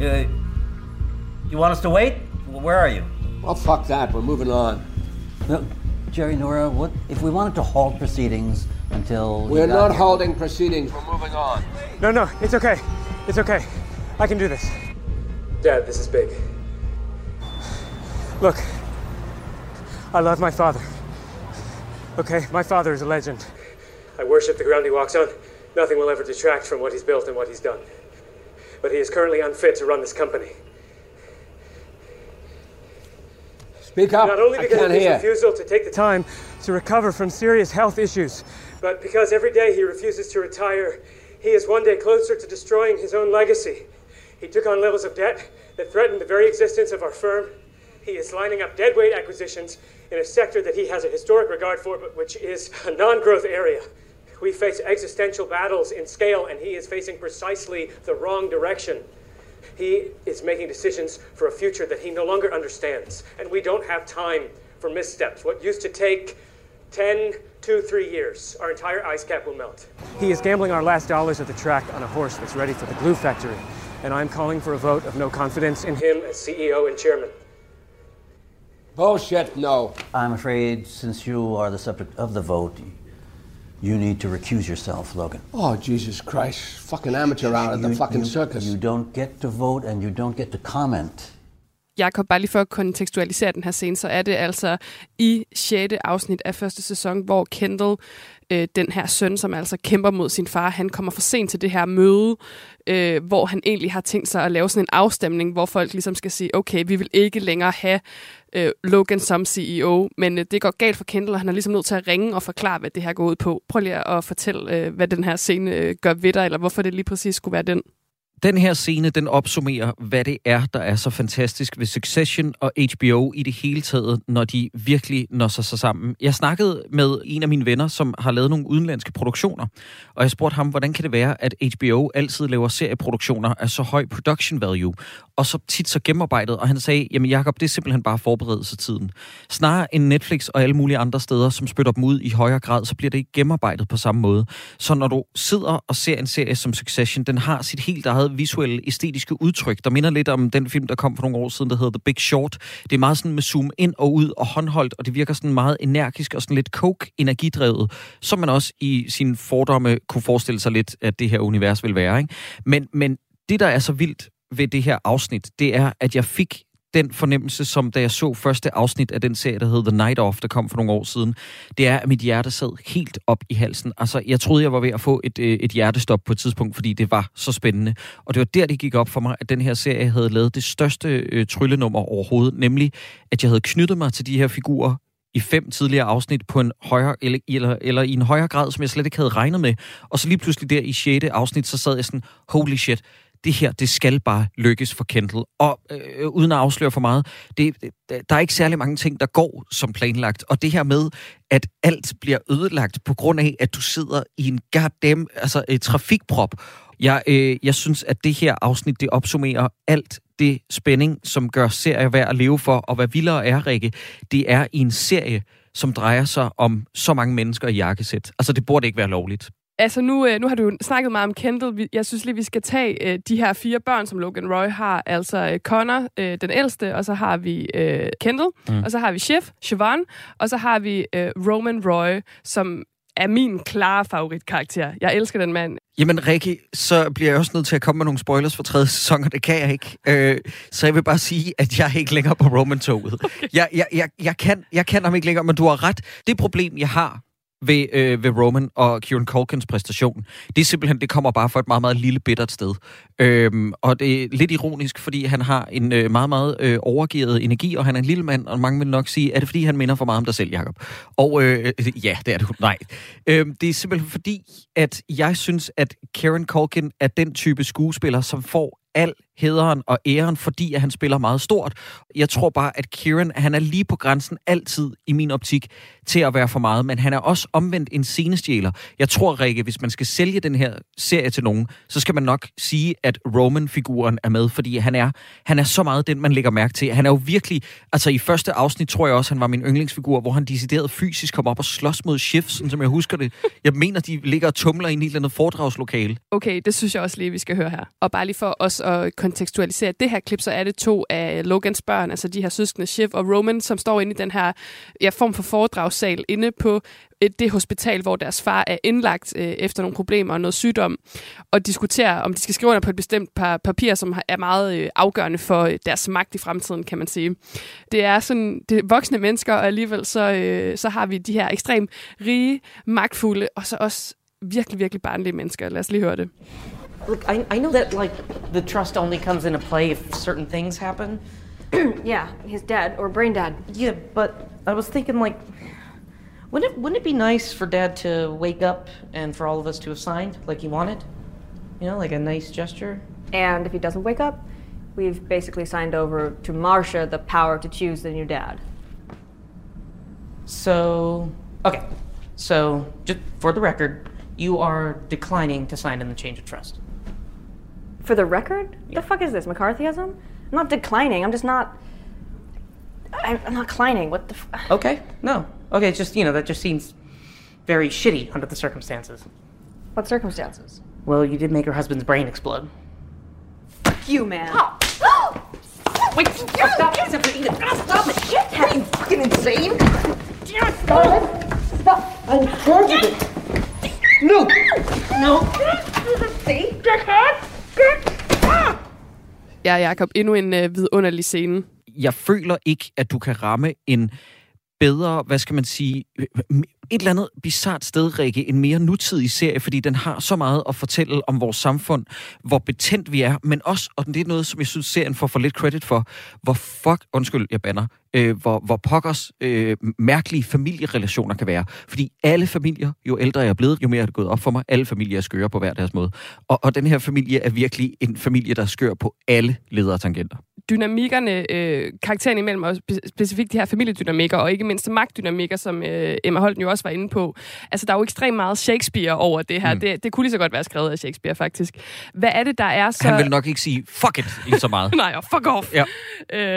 [SPEAKER 15] Uh, you want us to wait? Where are you?
[SPEAKER 12] Well, fuck that. We're moving on.
[SPEAKER 15] No, Jerry, Nora, what if we wanted to halt proceedings until
[SPEAKER 12] We're not here? holding proceedings. We're moving on.
[SPEAKER 3] No, no, it's okay. It's okay. I can do this.
[SPEAKER 16] Dad, this is big. Look, I love my father. Okay, my father is a legend. I worship the ground he walks on. Nothing will ever detract from what he's built and what he's done. But he is currently unfit to run this company.
[SPEAKER 12] Speak up.
[SPEAKER 16] Not only because
[SPEAKER 12] can't
[SPEAKER 16] of his
[SPEAKER 12] hear.
[SPEAKER 16] refusal to take the time to recover from serious health issues, but because every day he refuses to retire, he is one day closer to destroying his own legacy. He took on levels of debt that threatened the very existence of our firm. He is lining up deadweight acquisitions in a sector that he has a historic regard for, but which is a non-growth area. We face existential battles in scale, and he is facing precisely the wrong direction. He is making decisions for a future that he no longer understands, and we don't have time for missteps. What used to take 10, two, three years, our entire ice cap will melt. He is gambling our last dollars at the track on a horse that's ready for the glue factory, and I'm calling for a vote of no confidence in him as CEO and chairman.
[SPEAKER 12] Bullshit, no.
[SPEAKER 17] I'm afraid since you are the subject of the vote, you need to recuse yourself, Logan.
[SPEAKER 12] Oh, Jesus Christ. Fucking amateur out of the fucking
[SPEAKER 17] you-
[SPEAKER 12] circus.
[SPEAKER 17] You don't get to vote and you don't get to comment.
[SPEAKER 1] Jakob, bare lige for at kontekstualisere den her scene, så er det altså i 6. afsnit af første sæson, hvor Kendall, øh, den her søn, som altså kæmper mod sin far, han kommer for sent til det her møde, øh, hvor han egentlig har tænkt sig at lave sådan en afstemning, hvor folk ligesom skal sige, okay, vi vil ikke længere have øh, Logan som CEO, men øh, det går galt for Kendall, og han er ligesom nødt til at ringe og forklare, hvad det her går ud på. Prøv lige at fortælle, øh, hvad den her scene øh, gør ved dig, eller hvorfor det lige præcis skulle være den.
[SPEAKER 14] Den her scene, den opsummerer, hvad det er, der er så fantastisk ved Succession og HBO i det hele taget, når de virkelig når sig så sammen. Jeg snakkede med en af mine venner, som har lavet nogle udenlandske produktioner, og jeg spurgte ham, hvordan kan det være, at HBO altid laver serieproduktioner af så høj production value, og så tit så gennemarbejdet, og han sagde, jamen Jacob, det er simpelthen bare forberedelsetiden. Snarere end Netflix og alle mulige andre steder, som spytter dem ud i højere grad, så bliver det ikke gennemarbejdet på samme måde. Så når du sidder og ser en serie som Succession, den har sit helt eget visuelle, æstetiske udtryk, der minder lidt om den film, der kom for nogle år siden, der hedder The Big Short. Det er meget sådan med zoom ind og ud og håndholdt, og det virker sådan meget energisk og sådan lidt coke-energidrevet, som man også i sin fordomme kunne forestille sig lidt, at det her univers vil være. Ikke? Men, men det, der er så vildt ved det her afsnit, det er, at jeg fik den fornemmelse, som da jeg så første afsnit af den serie, der hed The Night Of, der kom for nogle år siden, det er, at mit hjerte sad helt op i halsen. Altså, jeg troede, jeg var ved at få et, øh, et hjertestop på et tidspunkt, fordi det var så spændende. Og det var der, det gik op for mig, at den her serie havde lavet det største øh, tryllenummer overhovedet, nemlig, at jeg havde knyttet mig til de her figurer i fem tidligere afsnit på en højere, eller, eller, eller i en højere grad, som jeg slet ikke havde regnet med. Og så lige pludselig der i 6. afsnit, så sad jeg sådan, holy shit, det her, det skal bare lykkes for Kendall. Og øh, uden at afsløre for meget, det, der er ikke særlig mange ting, der går som planlagt. Og det her med, at alt bliver ødelagt på grund af, at du sidder i en goddamn altså, et trafikprop. Jeg, øh, jeg synes, at det her afsnit, det opsummerer alt det spænding, som gør serier værd at leve for. Og hvad vildere er, Rikke, det er i en serie, som drejer sig om så mange mennesker i jakkesæt. Altså, det burde ikke være lovligt.
[SPEAKER 1] Altså nu, øh, nu har du jo snakket meget om Kendall. Jeg synes lige, vi skal tage øh, de her fire børn, som Logan Roy har. Altså øh, Connor, den ældste, og så har vi Kendall,
[SPEAKER 14] Mm.
[SPEAKER 1] og så har vi Chef, Siobhan, og så har vi Roman Roy, som er min klare favoritkarakter. Jeg elsker den mand.
[SPEAKER 14] Jamen, Rikke, så bliver jeg også nødt til at komme med nogle spoilers for tredje sæson, og det kan jeg ikke. Øh, så jeg vil bare sige, at jeg er ikke længere på Roman-toget. Okay. Jeg, jeg, jeg, jeg, kan, jeg kan ham ikke længere, men du har ret. Det problem, jeg har ved, øh, ved Roman og Kieran Culkins præstation, det er simpelthen, det kommer bare fra et meget, meget lille bittert sted. Øhm, og det er lidt ironisk, fordi han har en øh, meget, meget øh, overgivet energi, og han er en lille mand, og mange vil nok sige, er det fordi, han minder for meget om dig selv, Jacob? Og øh, ja, det er det. Nej. Øhm, det er simpelthen fordi, at jeg synes, at Kieran Culkin er den type skuespiller, som får al hederen og æren, fordi at han spiller meget stort. Jeg tror bare, at Kieran, han er lige på grænsen altid i min optik til at være for meget, men han er også omvendt en scenestjæler. Jeg tror, Rikke, hvis man skal sælge den her serie til nogen, så skal man nok sige, at Roman-figuren er med, fordi han er, han er så meget den, man lægger mærke til. Han er jo virkelig, altså i første afsnit tror jeg også, han var min yndlingsfigur, hvor han decideret fysisk kom op og slås mod Schiff, sådan som jeg husker det. Jeg mener, de ligger og tumler i en eller andet foredragslokale.
[SPEAKER 1] Okay, det synes jeg også lige, vi skal høre her. Og bare lige for os at kontekstualisere det her klip, så er det to af Logans børn, altså de her søskende Shiv og Roman, som står inde i den her ja, form for foredragssal inde på øh, det hospital, hvor deres far er indlagt øh, efter nogle problemer og noget sygdom, og diskuterer, om de skal skrive under på et bestemt par papir, som er meget øh, afgørende for øh, deres magt i fremtiden, kan man sige. Det er sådan, det er voksne mennesker, og alligevel så, øh, så har vi de her ekstremt rige, magtfulde, og så også virkelig, virkelig barnlige mennesker. Lad os lige høre det.
[SPEAKER 18] Look, I, I know that like the trust only comes into play if certain things happen.
[SPEAKER 4] yeah, his dad or brain dad.
[SPEAKER 18] Yeah, but I was thinking like wouldn't it, wouldn't it be nice for dad to wake up and for all of us to have signed like he wanted? You know, like a nice gesture?
[SPEAKER 4] And if he doesn't wake up, we've basically signed over to Marcia the power to choose the new dad.
[SPEAKER 18] So, okay. So, just for the record, you are declining to sign in the change of trust.
[SPEAKER 4] For the record? The fuck is this? McCarthyism? I'm not declining. I'm just not. I'm, I'm not declining. What the? F-
[SPEAKER 18] Okay, no. Okay, it's just, you know, that just seems very shitty under the circumstances.
[SPEAKER 4] What circumstances?
[SPEAKER 18] Well, you did make her husband's brain explode.
[SPEAKER 4] Fuck you, man.
[SPEAKER 18] Wait, stop, stop, stop it.
[SPEAKER 4] Shithead.
[SPEAKER 18] Are you fucking insane?
[SPEAKER 4] Stop. Stop. I'm charged with it.
[SPEAKER 18] No. No.
[SPEAKER 4] See? Dickhead.
[SPEAKER 1] Ja, Jacob, endnu en øh, vidunderlig scene.
[SPEAKER 14] Jeg føler ikke, at du kan ramme en bedre, hvad skal man sige, et eller andet bizart sted, Rikke, en mere nutidig serie, fordi den har så meget at fortælle om vores samfund, hvor betændt vi er, men også, og det er noget, som jeg synes, serien får for lidt credit for, hvor fuck, undskyld, jeg banner, øh, hvor, hvor pokkers øh, mærkelige familierelationer kan være. Fordi alle familier, jo ældre jeg er blevet, jo mere er det gået op for mig, alle familier er skøre på hver deres måde. Og, og den her familie er virkelig en familie, der er skør på alle ledere tangenter
[SPEAKER 1] dynamikkerne, øh, karakteren imellem, og spe- specifikt de her familiedynamikker, og ikke mindst magtdynamikker, som øh, Emma Holten jo også var inde på. Altså, der er jo ekstremt meget Shakespeare over det her. Mm. Det, det kunne lige så godt være skrevet af Shakespeare, faktisk. Hvad er det, der er så...
[SPEAKER 14] Han vil nok ikke sige, fuck it, ikke så meget.
[SPEAKER 1] Nej, og fuck off,
[SPEAKER 14] ja.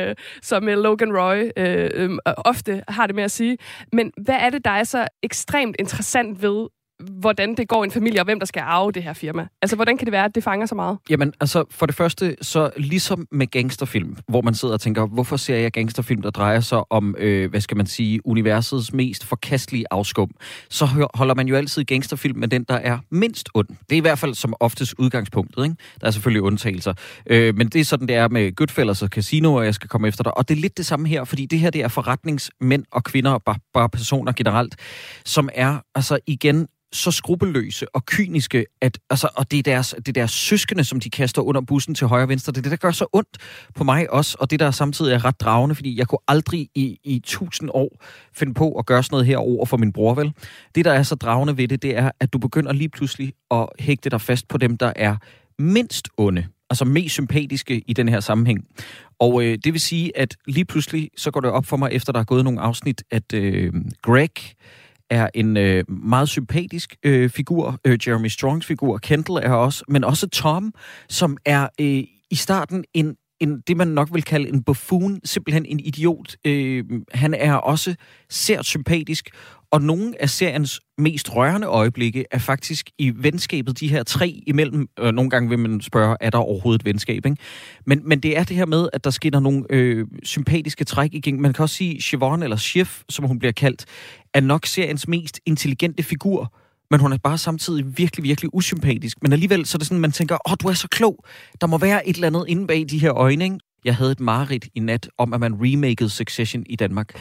[SPEAKER 1] øh, som øh, Logan Roy øh, øh, ofte har det med at sige. Men hvad er det, der er så ekstremt interessant ved hvordan det går i en familie, og hvem der skal arve det her firma. Altså, hvordan kan det være, at det fanger så meget?
[SPEAKER 14] Jamen, altså, for det første, så ligesom med gangsterfilm, hvor man sidder og tænker, hvorfor ser jeg gangsterfilm, der drejer sig om, øh, hvad skal man sige, universets mest forkastelige afskum, så holder man jo altid gangsterfilm med den, der er mindst ond. Det er i hvert fald som oftest udgangspunktet, ikke? Der er selvfølgelig undtagelser. Øh, men det er sådan, det er med Goodfellas og Casino, og jeg skal komme efter dig. Og det er lidt det samme her, fordi det her, det er forretningsmænd og kvinder, bare, bare personer generelt, som er, altså igen, så skrupelløse og kyniske, at, altså, og det er, deres, det er deres søskende, som de kaster under bussen til højre og venstre. Det er det, der gør så ondt på mig også, og det, der samtidig er ret dragende, fordi jeg kunne aldrig i, i tusind år finde på at gøre sådan noget her over for min bror, vel? Det, der er så dragende ved det, det er, at du begynder lige pludselig at hægte dig fast på dem, der er mindst onde altså mest sympatiske i den her sammenhæng. Og øh, det vil sige, at lige pludselig, så går det op for mig, efter der er gået nogle afsnit, at øh, Greg, er en øh, meget sympatisk øh, figur, øh, Jeremy Strongs figur, Kendall er også, men også Tom, som er øh, i starten en en, det, man nok vil kalde en buffoon, simpelthen en idiot. Øh, han er også sært sympatisk, og nogle af seriens mest rørende øjeblikke er faktisk i venskabet, de her tre imellem. Øh, nogle gange vil man spørge, er der overhovedet et venskab? Ikke? Men, men det er det her med, at der skinner nogle øh, sympatiske træk igen. Man kan også sige, Siobhan, eller Chef, som hun bliver kaldt, er nok seriens mest intelligente figur men hun er bare samtidig virkelig, virkelig usympatisk. Men alligevel så er det sådan, man tænker, åh, du er så klog. Der må være et eller andet inde bag de her øjne, ikke? Jeg havde et mareridt i nat om, at man remakede Succession i Danmark.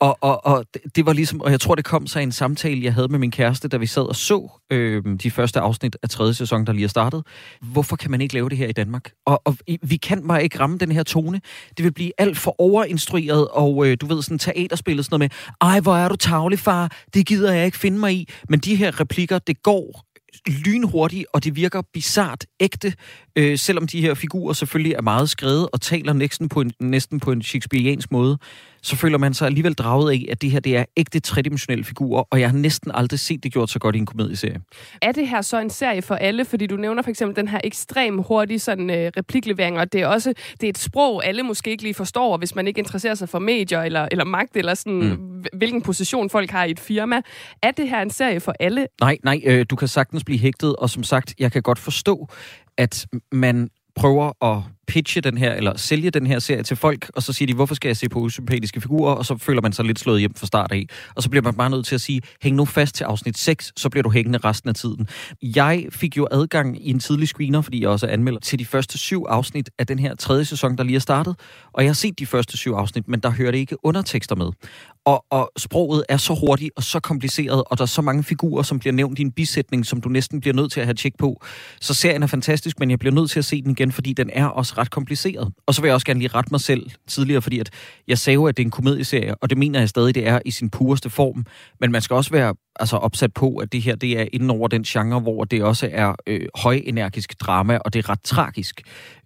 [SPEAKER 14] Og, og, og det var ligesom, og jeg tror, det kom sig en samtale, jeg havde med min kæreste, da vi sad og så øh, de første afsnit af tredje sæson, der lige er startet. Hvorfor kan man ikke lave det her i Danmark? Og, og vi kan bare ikke ramme den her tone. Det vil blive alt for overinstrueret, og øh, du ved, sådan teaterspillet sådan noget med, ej, hvor er du tavlig, far, det gider jeg ikke finde mig i. Men de her replikker, det går lynhurtigt, og det virker bizart ægte, øh, selvom de her figurer selvfølgelig er meget skrevet og taler næsten på en, næsten på en shakespeariansk måde, så føler man sig alligevel draget af, at det her det er ægte tredimensionelle figurer, og jeg har næsten aldrig set det gjort så godt i en komedieserie.
[SPEAKER 1] Er det her så en serie for alle? Fordi du nævner for eksempel den her ekstrem hurtige sådan, øh, repliklevering, og det er også det er et sprog, alle måske ikke lige forstår, hvis man ikke interesserer sig for medier eller, eller magt, eller sådan, mm. hvilken position folk har i et firma. Er det her en serie for alle?
[SPEAKER 14] Nej, nej, øh, du kan sagtens blive hægtet, og som sagt, jeg kan godt forstå, at man prøver at pitche den her, eller sælge den her serie til folk, og så siger de, hvorfor skal jeg se på usympatiske figurer, og så føler man sig lidt slået hjem fra start af. Og så bliver man bare nødt til at sige, hæng nu fast til afsnit 6, så bliver du hængende resten af tiden. Jeg fik jo adgang i en tidlig screener, fordi jeg også er anmelder, til de første syv afsnit af den her tredje sæson, der lige er startet. Og jeg har set de første syv afsnit, men der hørte ikke undertekster med. Og, og sproget er så hurtigt og så kompliceret, og der er så mange figurer, som bliver nævnt i en bisætning, som du næsten bliver nødt til at have tjek på. Så serien er fantastisk, men jeg bliver nødt til at se den igen, fordi den er også ret kompliceret. Og så vil jeg også gerne lige rette mig selv tidligere, fordi at jeg sagde jo, at det er en komedieserie, og det mener jeg stadig, det er i sin pureste form. Men man skal også være altså, opsat på, at det her det er inden over den genre, hvor det også er øh, højenergisk drama, og det er ret tragisk.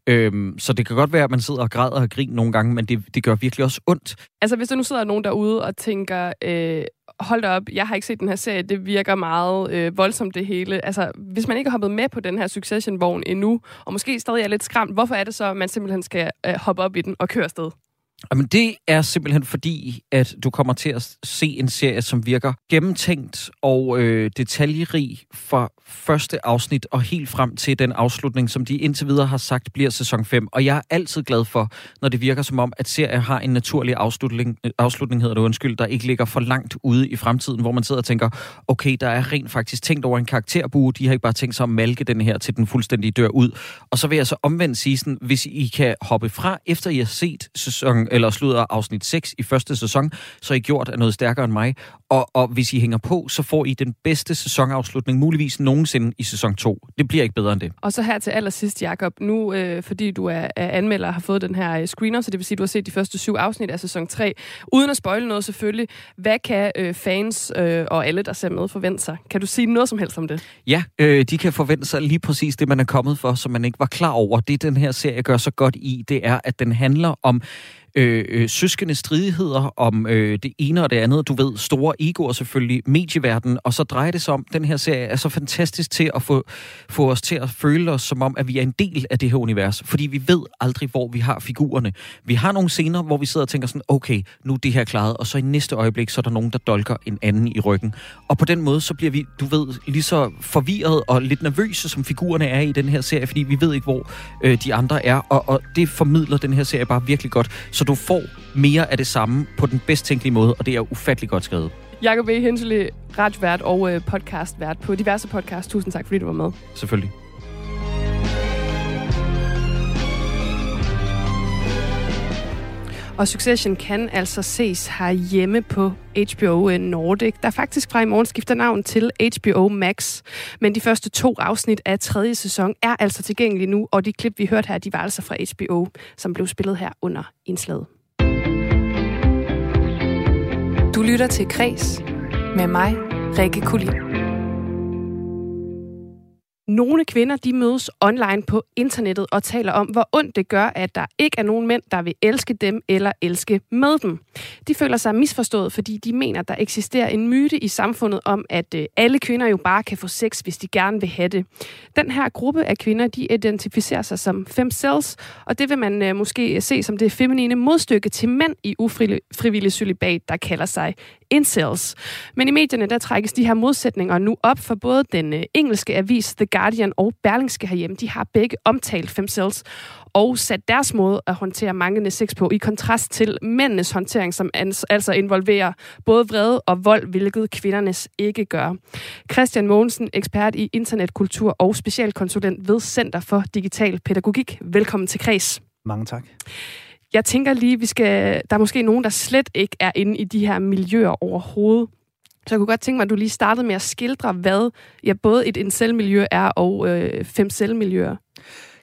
[SPEAKER 14] Øhm, så det kan godt være, at man sidder og græder og griner nogle gange, men det, det gør virkelig også ondt.
[SPEAKER 1] Altså, hvis der nu sidder nogen derude og tænker, øh, hold da op, jeg har ikke set den her serie, det virker meget øh, voldsomt det hele. Altså, hvis man ikke har hoppet med på den her Succession-vogn endnu, og måske stadig er lidt skræmt, hvorfor er det så, at man simpelthen skal øh, hoppe op i den og køre afsted?
[SPEAKER 14] Jamen, det er simpelthen fordi, at du kommer til at se en serie, som virker gennemtænkt og øh, detaljerig fra første afsnit og helt frem til den afslutning, som de indtil videre har sagt bliver sæson 5. Og jeg er altid glad for, når det virker som om, at serier har en naturlig afslutning, afslutning hedder det undskyld, der ikke ligger for langt ude i fremtiden, hvor man sidder og tænker, okay, der er rent faktisk tænkt over en karakterbue, de har ikke bare tænkt sig at malke den her til den fuldstændige dør ud. Og så vil jeg så omvendt sige sådan, hvis I kan hoppe fra, efter I har set sæson eller slutter afsnit 6 i første sæson, så er I gjort af noget stærkere end mig. Og, og hvis I hænger på, så får I den bedste sæsonafslutning muligvis nogensinde i sæson 2. Det bliver ikke bedre end det.
[SPEAKER 1] Og så her til allersidst, Jakob, nu øh, fordi du er, er anmelder og har fået den her øh, screener, så det vil sige, at du har set de første syv afsnit af sæson 3, uden at spoile noget selvfølgelig. Hvad kan øh, fans øh, og alle, der ser med, forvente sig? Kan du sige noget som helst om det?
[SPEAKER 14] Ja, øh, de kan forvente sig lige præcis det, man er kommet for, som man ikke var klar over. Det, den her serie gør så godt i, det er, at den handler om øh, øh, søskende stridigheder om øh, det ene og det andet. Du ved, store egoer selvfølgelig, medieverdenen, og så drejer det sig om, den her serie er så fantastisk til at få, få os til at føle os som om, at vi er en del af det her univers. Fordi vi ved aldrig, hvor vi har figurerne. Vi har nogle scener, hvor vi sidder og tænker sådan, okay, nu er det her klaret, og så i næste øjeblik, så er der nogen, der dolker en anden i ryggen. Og på den måde, så bliver vi, du ved, lige så forvirret og lidt nervøse, som figurerne er i den her serie, fordi vi ved ikke, hvor øh, de andre er, og, og det formidler den her serie bare virkelig godt. Så du får mere af det samme på den bedst tænkelige måde, og det er ufattelig godt skrevet.
[SPEAKER 1] Jakob E. Hensley, radiovært og øh, podcastvært på diverse podcast. Tusind tak, fordi du var med.
[SPEAKER 14] Selvfølgelig.
[SPEAKER 1] Og Succession kan altså ses herhjemme på HBO øh, Nordic, der faktisk fra i morgen skifter navn til HBO Max. Men de første to afsnit af tredje sæson er altså tilgængelige nu, og de klip, vi hørte her, de var altså fra HBO, som blev spillet her under indslaget.
[SPEAKER 8] Du lytter til Kres med mig, Rikke Kulin.
[SPEAKER 1] Nogle kvinder de mødes online på internettet og taler om, hvor ondt det gør, at der ikke er nogen mænd, der vil elske dem eller elske med dem. De føler sig misforstået, fordi de mener, der eksisterer en myte i samfundet om, at øh, alle kvinder jo bare kan få sex, hvis de gerne vil have det. Den her gruppe af kvinder, de identificerer sig som femcells, og det vil man øh, måske se som det feminine modstykke til mænd i ufrivillig celibat, der kalder sig incels. Men i medierne, der trækkes de her modsætninger nu op for både den øh, engelske avis The Guardian og Berlingske herhjemme. De har begge omtalt femcells og sat deres måde at håndtere manglende sex på i kontrast til mændenes håndtering, som altså involverer både vrede og vold, hvilket kvindernes ikke gør. Christian Mogensen, ekspert i internetkultur og specialkonsulent ved Center for Digital Pædagogik. Velkommen til Kreds.
[SPEAKER 19] Mange tak.
[SPEAKER 1] Jeg tænker lige, vi skal, der er måske nogen, der slet ikke er inde i de her miljøer overhovedet. Så jeg kunne godt tænke mig, at du lige startede med at skildre, hvad ja, både et incel-miljø er og øh, fem selvmiljøer.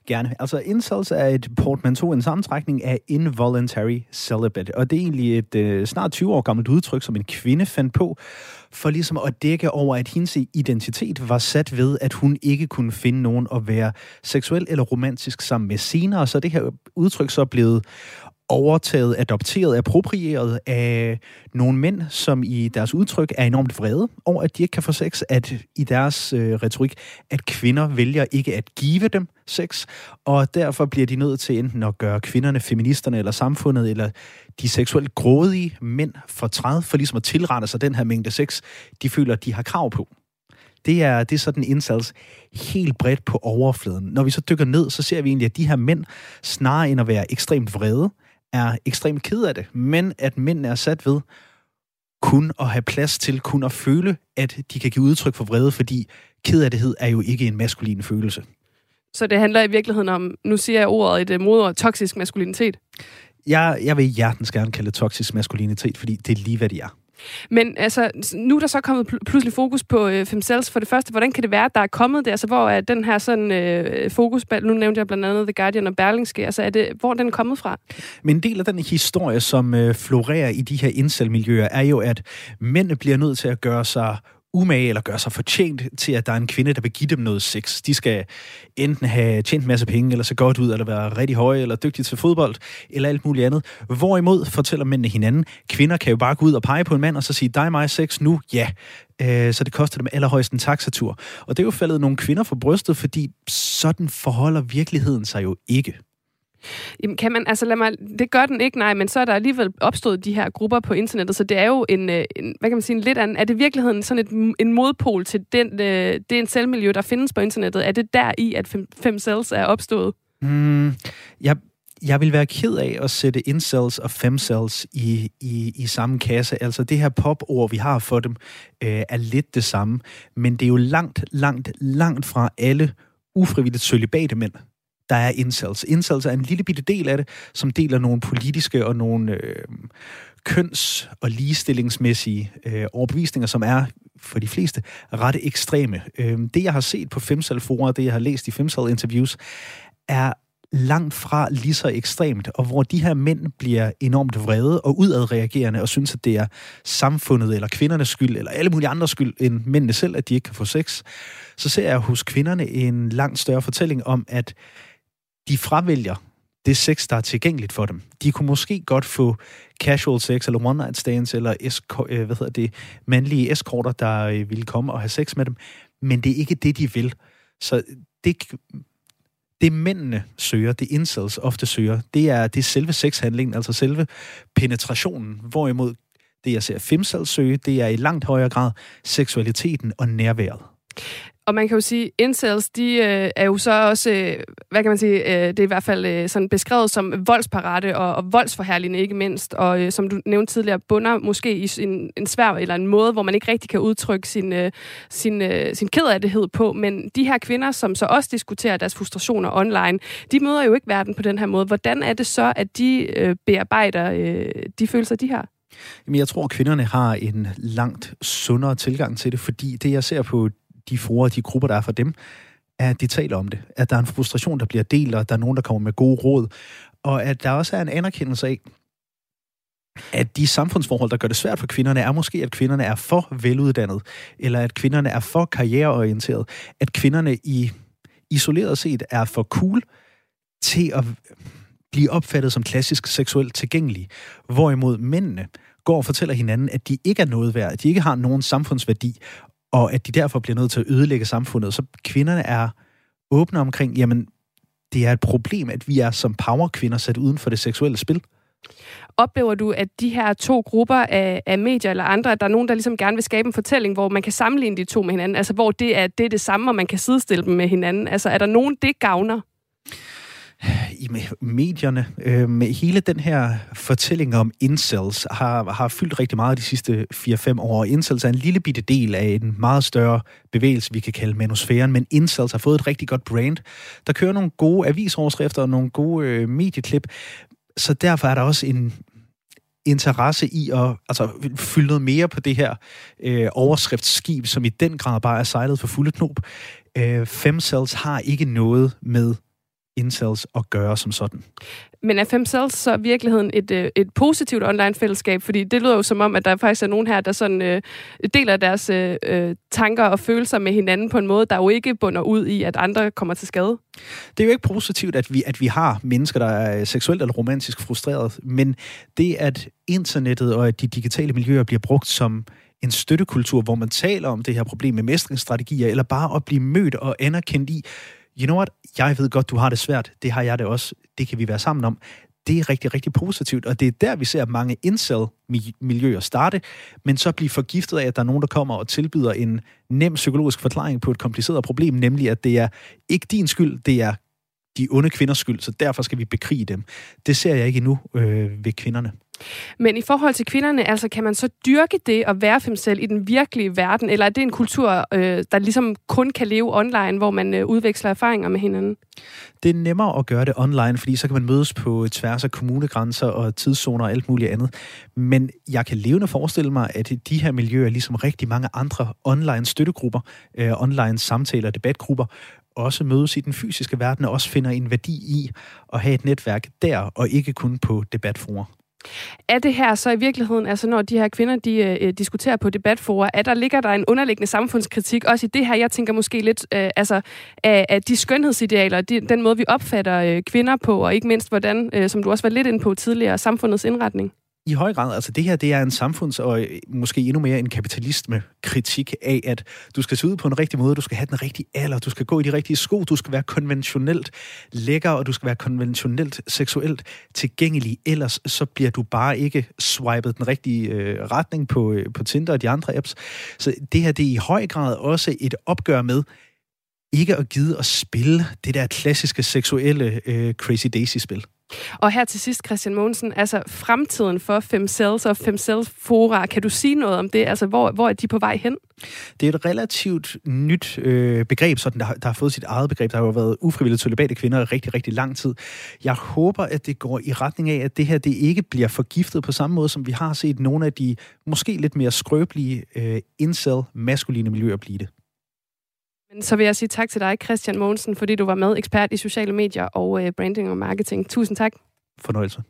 [SPEAKER 19] Gerne. Altså, incels er et portmanteau, en sammentrækning af involuntary celibate. Og det er egentlig et øh, snart 20 år gammelt udtryk, som en kvinde fandt på, for ligesom at dække over, at hendes identitet var sat ved, at hun ikke kunne finde nogen at være seksuel eller romantisk sammen med senere. Så det her udtryk så er blevet overtaget, adopteret, approprieret af nogle mænd, som i deres udtryk er enormt vrede over, at de ikke kan få sex, at i deres øh, retorik, at kvinder vælger ikke at give dem sex, og derfor bliver de nødt til enten at gøre kvinderne, feministerne eller samfundet, eller de seksuelt grådige mænd for træd, for ligesom at tilrette sig den her mængde sex, de føler, at de har krav på. Det er, det er sådan incels helt bredt på overfladen. Når vi så dykker ned, så ser vi egentlig, at de her mænd, snarere end at være ekstremt vrede, er ekstremt ked af det, men at mænd er sat ved kun at have plads til kun at føle, at de kan give udtryk for vrede, fordi kedelighed er jo ikke en maskulin følelse.
[SPEAKER 1] Så det handler i virkeligheden om, nu siger jeg ordet, et modord, toksisk maskulinitet?
[SPEAKER 19] Jeg, jeg vil hjertens gerne kalde det toksisk maskulinitet, fordi det er lige, hvad det er.
[SPEAKER 1] Men altså, nu er der så kommet pl- pludselig fokus på øh, Femcells. For det første, hvordan kan det være, at der er kommet det? Altså, hvor er den her sådan øh, fokus, nu nævnte jeg blandt andet The Guardian og Berlingske, altså er det, hvor er den kommet fra?
[SPEAKER 19] Men en del af den historie, som øh, florerer i de her incel-miljøer, er jo, at mænd bliver nødt til at gøre sig umage eller gøre sig fortjent til, at der er en kvinde, der vil give dem noget sex. De skal enten have tjent en masse penge, eller se godt ud, eller være rigtig høje, eller dygtige til fodbold, eller alt muligt andet. Hvorimod fortæller mændene hinanden, kvinder kan jo bare gå ud og pege på en mand, og så sige, dig mig sex nu, ja. Øh, så det koster dem allerhøjst en taxatur. Og det er jo faldet nogle kvinder for brystet, fordi sådan forholder virkeligheden sig jo ikke.
[SPEAKER 1] Jamen, kan man, altså lad mig, det gør den ikke, nej, men så er der alligevel opstået de her grupper på internettet, så det er jo en, øh, en hvad kan man sige, en lidt anden, er det i virkeligheden sådan et, en modpol til den, øh, det en selvmiljø, der findes på internettet? Er det der i, at fem, fem cells er opstået?
[SPEAKER 19] Mm, jeg, jeg vil være ked af at sætte incels og femcells i, i, i samme kasse. Altså det her popord, vi har for dem, øh, er lidt det samme. Men det er jo langt, langt, langt fra alle ufrivilligt sølibate mænd, der er incels. Incels er en lille bitte del af det, som deler nogle politiske og nogle øh, køns- og ligestillingsmæssige øh, overbevisninger, som er for de fleste ret ekstreme. Øh, det, jeg har set på femcel det, jeg har læst i femcel interviews er langt fra lige så ekstremt, og hvor de her mænd bliver enormt vrede og udadreagerende og synes, at det er samfundet eller kvindernes skyld, eller alle mulige andre skyld end mændene selv, at de ikke kan få sex, så ser jeg hos kvinderne en langt større fortælling om, at de fravælger det sex, der er tilgængeligt for dem. De kunne måske godt få casual sex, eller one night stands, eller esk- øh, hvad hedder det, mandlige eskorter, der øh, ville komme og have sex med dem, men det er ikke det, de vil. Så det, det mændene søger, det incels ofte søger, det er, det er selve sexhandlingen, altså selve penetrationen, hvorimod det, jeg ser femcels søge, det er i langt højere grad seksualiteten og nærværet.
[SPEAKER 1] Og man kan jo sige, incels, de øh, er jo så også, øh, hvad kan man sige, øh, det er i hvert fald øh, sådan beskrevet som voldsparate og, og voldsforherligende ikke mindst, og øh, som du nævnte tidligere, bunder måske i en, en svær eller en måde, hvor man ikke rigtig kan udtrykke sin, øh, sin, øh, sin kedelighed på, men de her kvinder, som så også diskuterer deres frustrationer online, de møder jo ikke verden på den her måde. Hvordan er det så, at de øh, bearbejder øh, de følelser, de har?
[SPEAKER 19] Jamen, jeg tror, at kvinderne har en langt sundere tilgang til det, fordi det, jeg ser på de forer, de grupper, der er for dem, at de taler om det. At der er en frustration, der bliver delt, og at der er nogen, der kommer med gode råd. Og at der også er en anerkendelse af, at de samfundsforhold, der gør det svært for kvinderne, er måske, at kvinderne er for veluddannet, eller at kvinderne er for karriereorienteret, at kvinderne i isoleret set er for cool til at blive opfattet som klassisk seksuelt tilgængelige, hvorimod mændene går og fortæller hinanden, at de ikke er noget værd, at de ikke har nogen samfundsværdi, og at de derfor bliver nødt til at ødelægge samfundet. Så kvinderne er åbne omkring, jamen, det er et problem, at vi er som powerkvinder sat uden for det seksuelle spil.
[SPEAKER 1] Oplever du, at de her to grupper af, af medier eller andre, at der er nogen, der ligesom gerne vil skabe en fortælling, hvor man kan sammenligne de to med hinanden, altså hvor det er det, er det samme, og man kan sidestille dem med hinanden? Altså er der nogen, det gavner?
[SPEAKER 19] I medierne. Øh, med hele den her fortælling om incels har, har fyldt rigtig meget de sidste 4-5 år. Incels er en lille bitte del af en meget større bevægelse, vi kan kalde manosfæren, men incels har fået et rigtig godt brand. Der kører nogle gode avisoverskrifter og nogle gode øh, medieklip, så derfor er der også en interesse i at altså, fylde noget mere på det her øh, overskriftsskib, som i den grad bare er sejlet for fulde knop. Øh, Femcells har ikke noget med incels at gøre som sådan.
[SPEAKER 1] Men er Femcells så i virkeligheden et, øh, et positivt online-fællesskab? Fordi det lyder jo som om, at der faktisk er nogen her, der sådan, øh, deler deres øh, øh, tanker og følelser med hinanden på en måde, der jo ikke bunder ud i, at andre kommer til skade.
[SPEAKER 19] Det er jo ikke positivt, at vi, at vi har mennesker, der er seksuelt eller romantisk frustreret, men det, at internettet og at de digitale miljøer bliver brugt som en støttekultur, hvor man taler om det her problem med mestringsstrategier, eller bare at blive mødt og anerkendt i, you know what, jeg ved godt, du har det svært, det har jeg det også, det kan vi være sammen om. det er rigtig, rigtig positivt, og det er der, vi ser mange incel-miljøer starte, men så blive forgiftet af, at der er nogen, der kommer og tilbyder en nem psykologisk forklaring på et kompliceret problem, nemlig at det er ikke din skyld, det er de onde kvinders skyld, så derfor skal vi bekrige dem. Det ser jeg ikke endnu øh, ved kvinderne.
[SPEAKER 1] Men i forhold til kvinderne, altså kan man så dyrke det at være fem selv i den virkelige verden, eller er det en kultur, øh, der ligesom kun kan leve online, hvor man øh, udveksler erfaringer med hinanden?
[SPEAKER 19] Det er nemmere at gøre det online, fordi så kan man mødes på tværs af kommunegrænser og tidszoner og alt muligt andet. Men jeg kan levende forestille mig, at de her miljøer, ligesom rigtig mange andre online støttegrupper, øh, online samtaler, debatgrupper, også mødes i den fysiske verden og også finder en værdi i at have et netværk der, og ikke kun på debatforer.
[SPEAKER 1] Er det her så i virkeligheden, altså når de her kvinder, de øh, øh diskuterer på debatforer, at der ligger der en underliggende samfundskritik, også i det her, jeg tænker måske lidt, øh, altså af, af de skønhedsidealer, de, den måde vi opfatter øh, kvinder på, og ikke mindst hvordan, øh, som du også var lidt inde på tidligere, samfundets indretning?
[SPEAKER 19] I høj grad, altså det her, det er en samfunds- og øh, måske endnu mere en kapitalisme-kritik af, at du skal se ud på en rigtig måde, du skal have den rigtige alder, du skal gå i de rigtige sko, du skal være konventionelt lækker, og du skal være konventionelt seksuelt tilgængelig, ellers så bliver du bare ikke swipet den rigtige øh, retning på, øh, på Tinder og de andre apps. Så det her, det er i høj grad også et opgør med, ikke at gide at spille det der klassiske seksuelle øh, Crazy Daisy-spil.
[SPEAKER 1] Og her til sidst, Christian Mogensen, altså fremtiden for Femcells og Femcells Fora, kan du sige noget om det? Altså, hvor, hvor er de på vej hen?
[SPEAKER 19] Det er et relativt nyt øh, begreb, sådan, der, der har fået sit eget begreb. Der har jo været ufrivilligt tolibate kvinder i rigtig, rigtig lang tid. Jeg håber, at det går i retning af, at det her det ikke bliver forgiftet på samme måde, som vi har set nogle af de måske lidt mere skrøbelige øh, incel-maskuline miljøer blive det.
[SPEAKER 1] Men så vil jeg sige tak til dig, Christian Mogensen, fordi du var med, ekspert i sociale medier og øh, branding og marketing. Tusind tak.
[SPEAKER 19] Fornøjelse.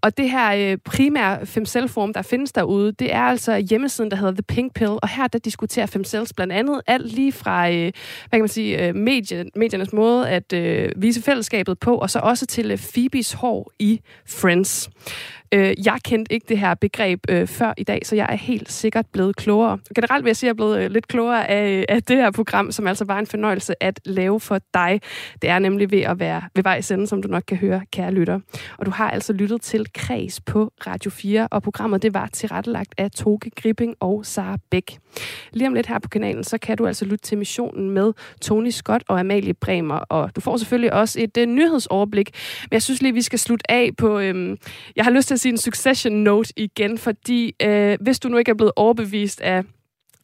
[SPEAKER 1] Og det her øh, primære Femcell-form, der findes derude, det er altså hjemmesiden, der hedder The Pink Pill, og her der diskuterer Femcells blandt andet alt lige fra, øh, hvad kan man sige, øh, medie, mediernes måde at øh, vise fællesskabet på, og så også til øh, Phoebes hår i Friends. Øh, jeg kendte ikke det her begreb øh, før i dag, så jeg er helt sikkert blevet klogere. Generelt vil jeg sige, at jeg er blevet øh, lidt klogere af, øh, af det her program, som altså var en fornøjelse at lave for dig. Det er nemlig ved at være ved vej sende, som du nok kan høre, kære lytter. Og du har altså lyttet til Kreds på Radio 4, og programmet det var tilrettelagt af Toge Gripping og Sara Bæk. Lige om lidt her på kanalen, så kan du altså lytte til missionen med Tony Scott og Amalie Bremer, og du får selvfølgelig også et øh, nyhedsoverblik. Men jeg synes lige, vi skal slutte af på... Øh, jeg har lyst til sige en succession note igen, fordi øh, hvis du nu ikke er blevet overbevist af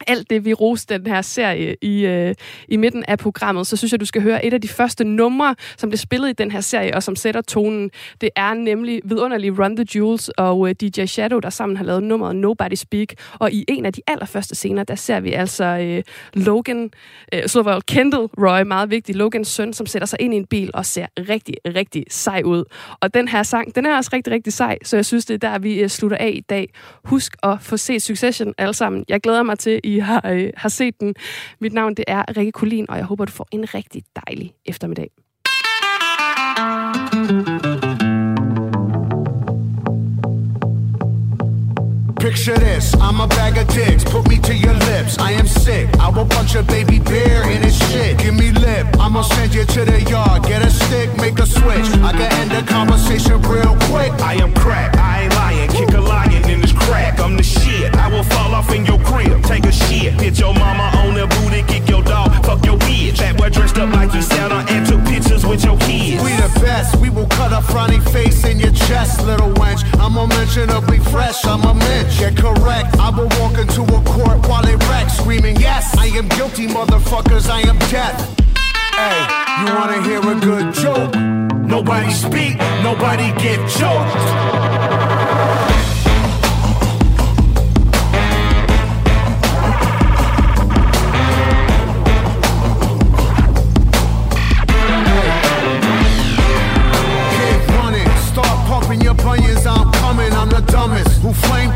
[SPEAKER 1] alt det, vi roste den her serie i, øh, i midten af programmet, så synes jeg, du skal høre et af de første numre, som blev spillet i den her serie, og som sætter tonen. Det er nemlig vidunderlig Run the Jewels og øh, DJ Shadow, der sammen har lavet nummeret Nobody Speak. Og i en af de allerførste scener, der ser vi altså øh, Logan, øh, så Kendall Roy, meget vigtig, Logans søn, som sætter sig ind i en bil og ser rigtig, rigtig sej ud. Og den her sang, den er også rigtig, rigtig sej, så jeg synes, det er der, vi øh, slutter af i dag. Husk at få set Succession alle sammen. Jeg glæder mig til, I har, øh, har set den. Mit navn det er Rikke Kulin, og jeg håber, du får en rigtig dejlig eftermiddag.
[SPEAKER 20] Picture this, I'm a bag of dicks, put me to your lips. I am sick, I will punch a baby bear in his shit. Give me lip, I'ma send you to the yard. Get a stick, make a switch. I can end the conversation real quick.
[SPEAKER 21] I am crack, I ain't lying. Kick a lion crack, I'm the shit. I will fall off in your crib, take a shit. Hit your mama on the booty, kick your dog, fuck your bitch. That boy dressed up like you Santa and took pictures with your kids.
[SPEAKER 20] We the best, we will cut a frowny face in your chest, little wench. I'm unmentionably fresh, I'm a mensch. Yeah, correct, I will walk into a court while it wrecks, screaming, Yes, I am guilty, motherfuckers, I am death. Hey, you wanna hear a good joke?
[SPEAKER 21] Nobody speak, nobody get choked.
[SPEAKER 20] Flame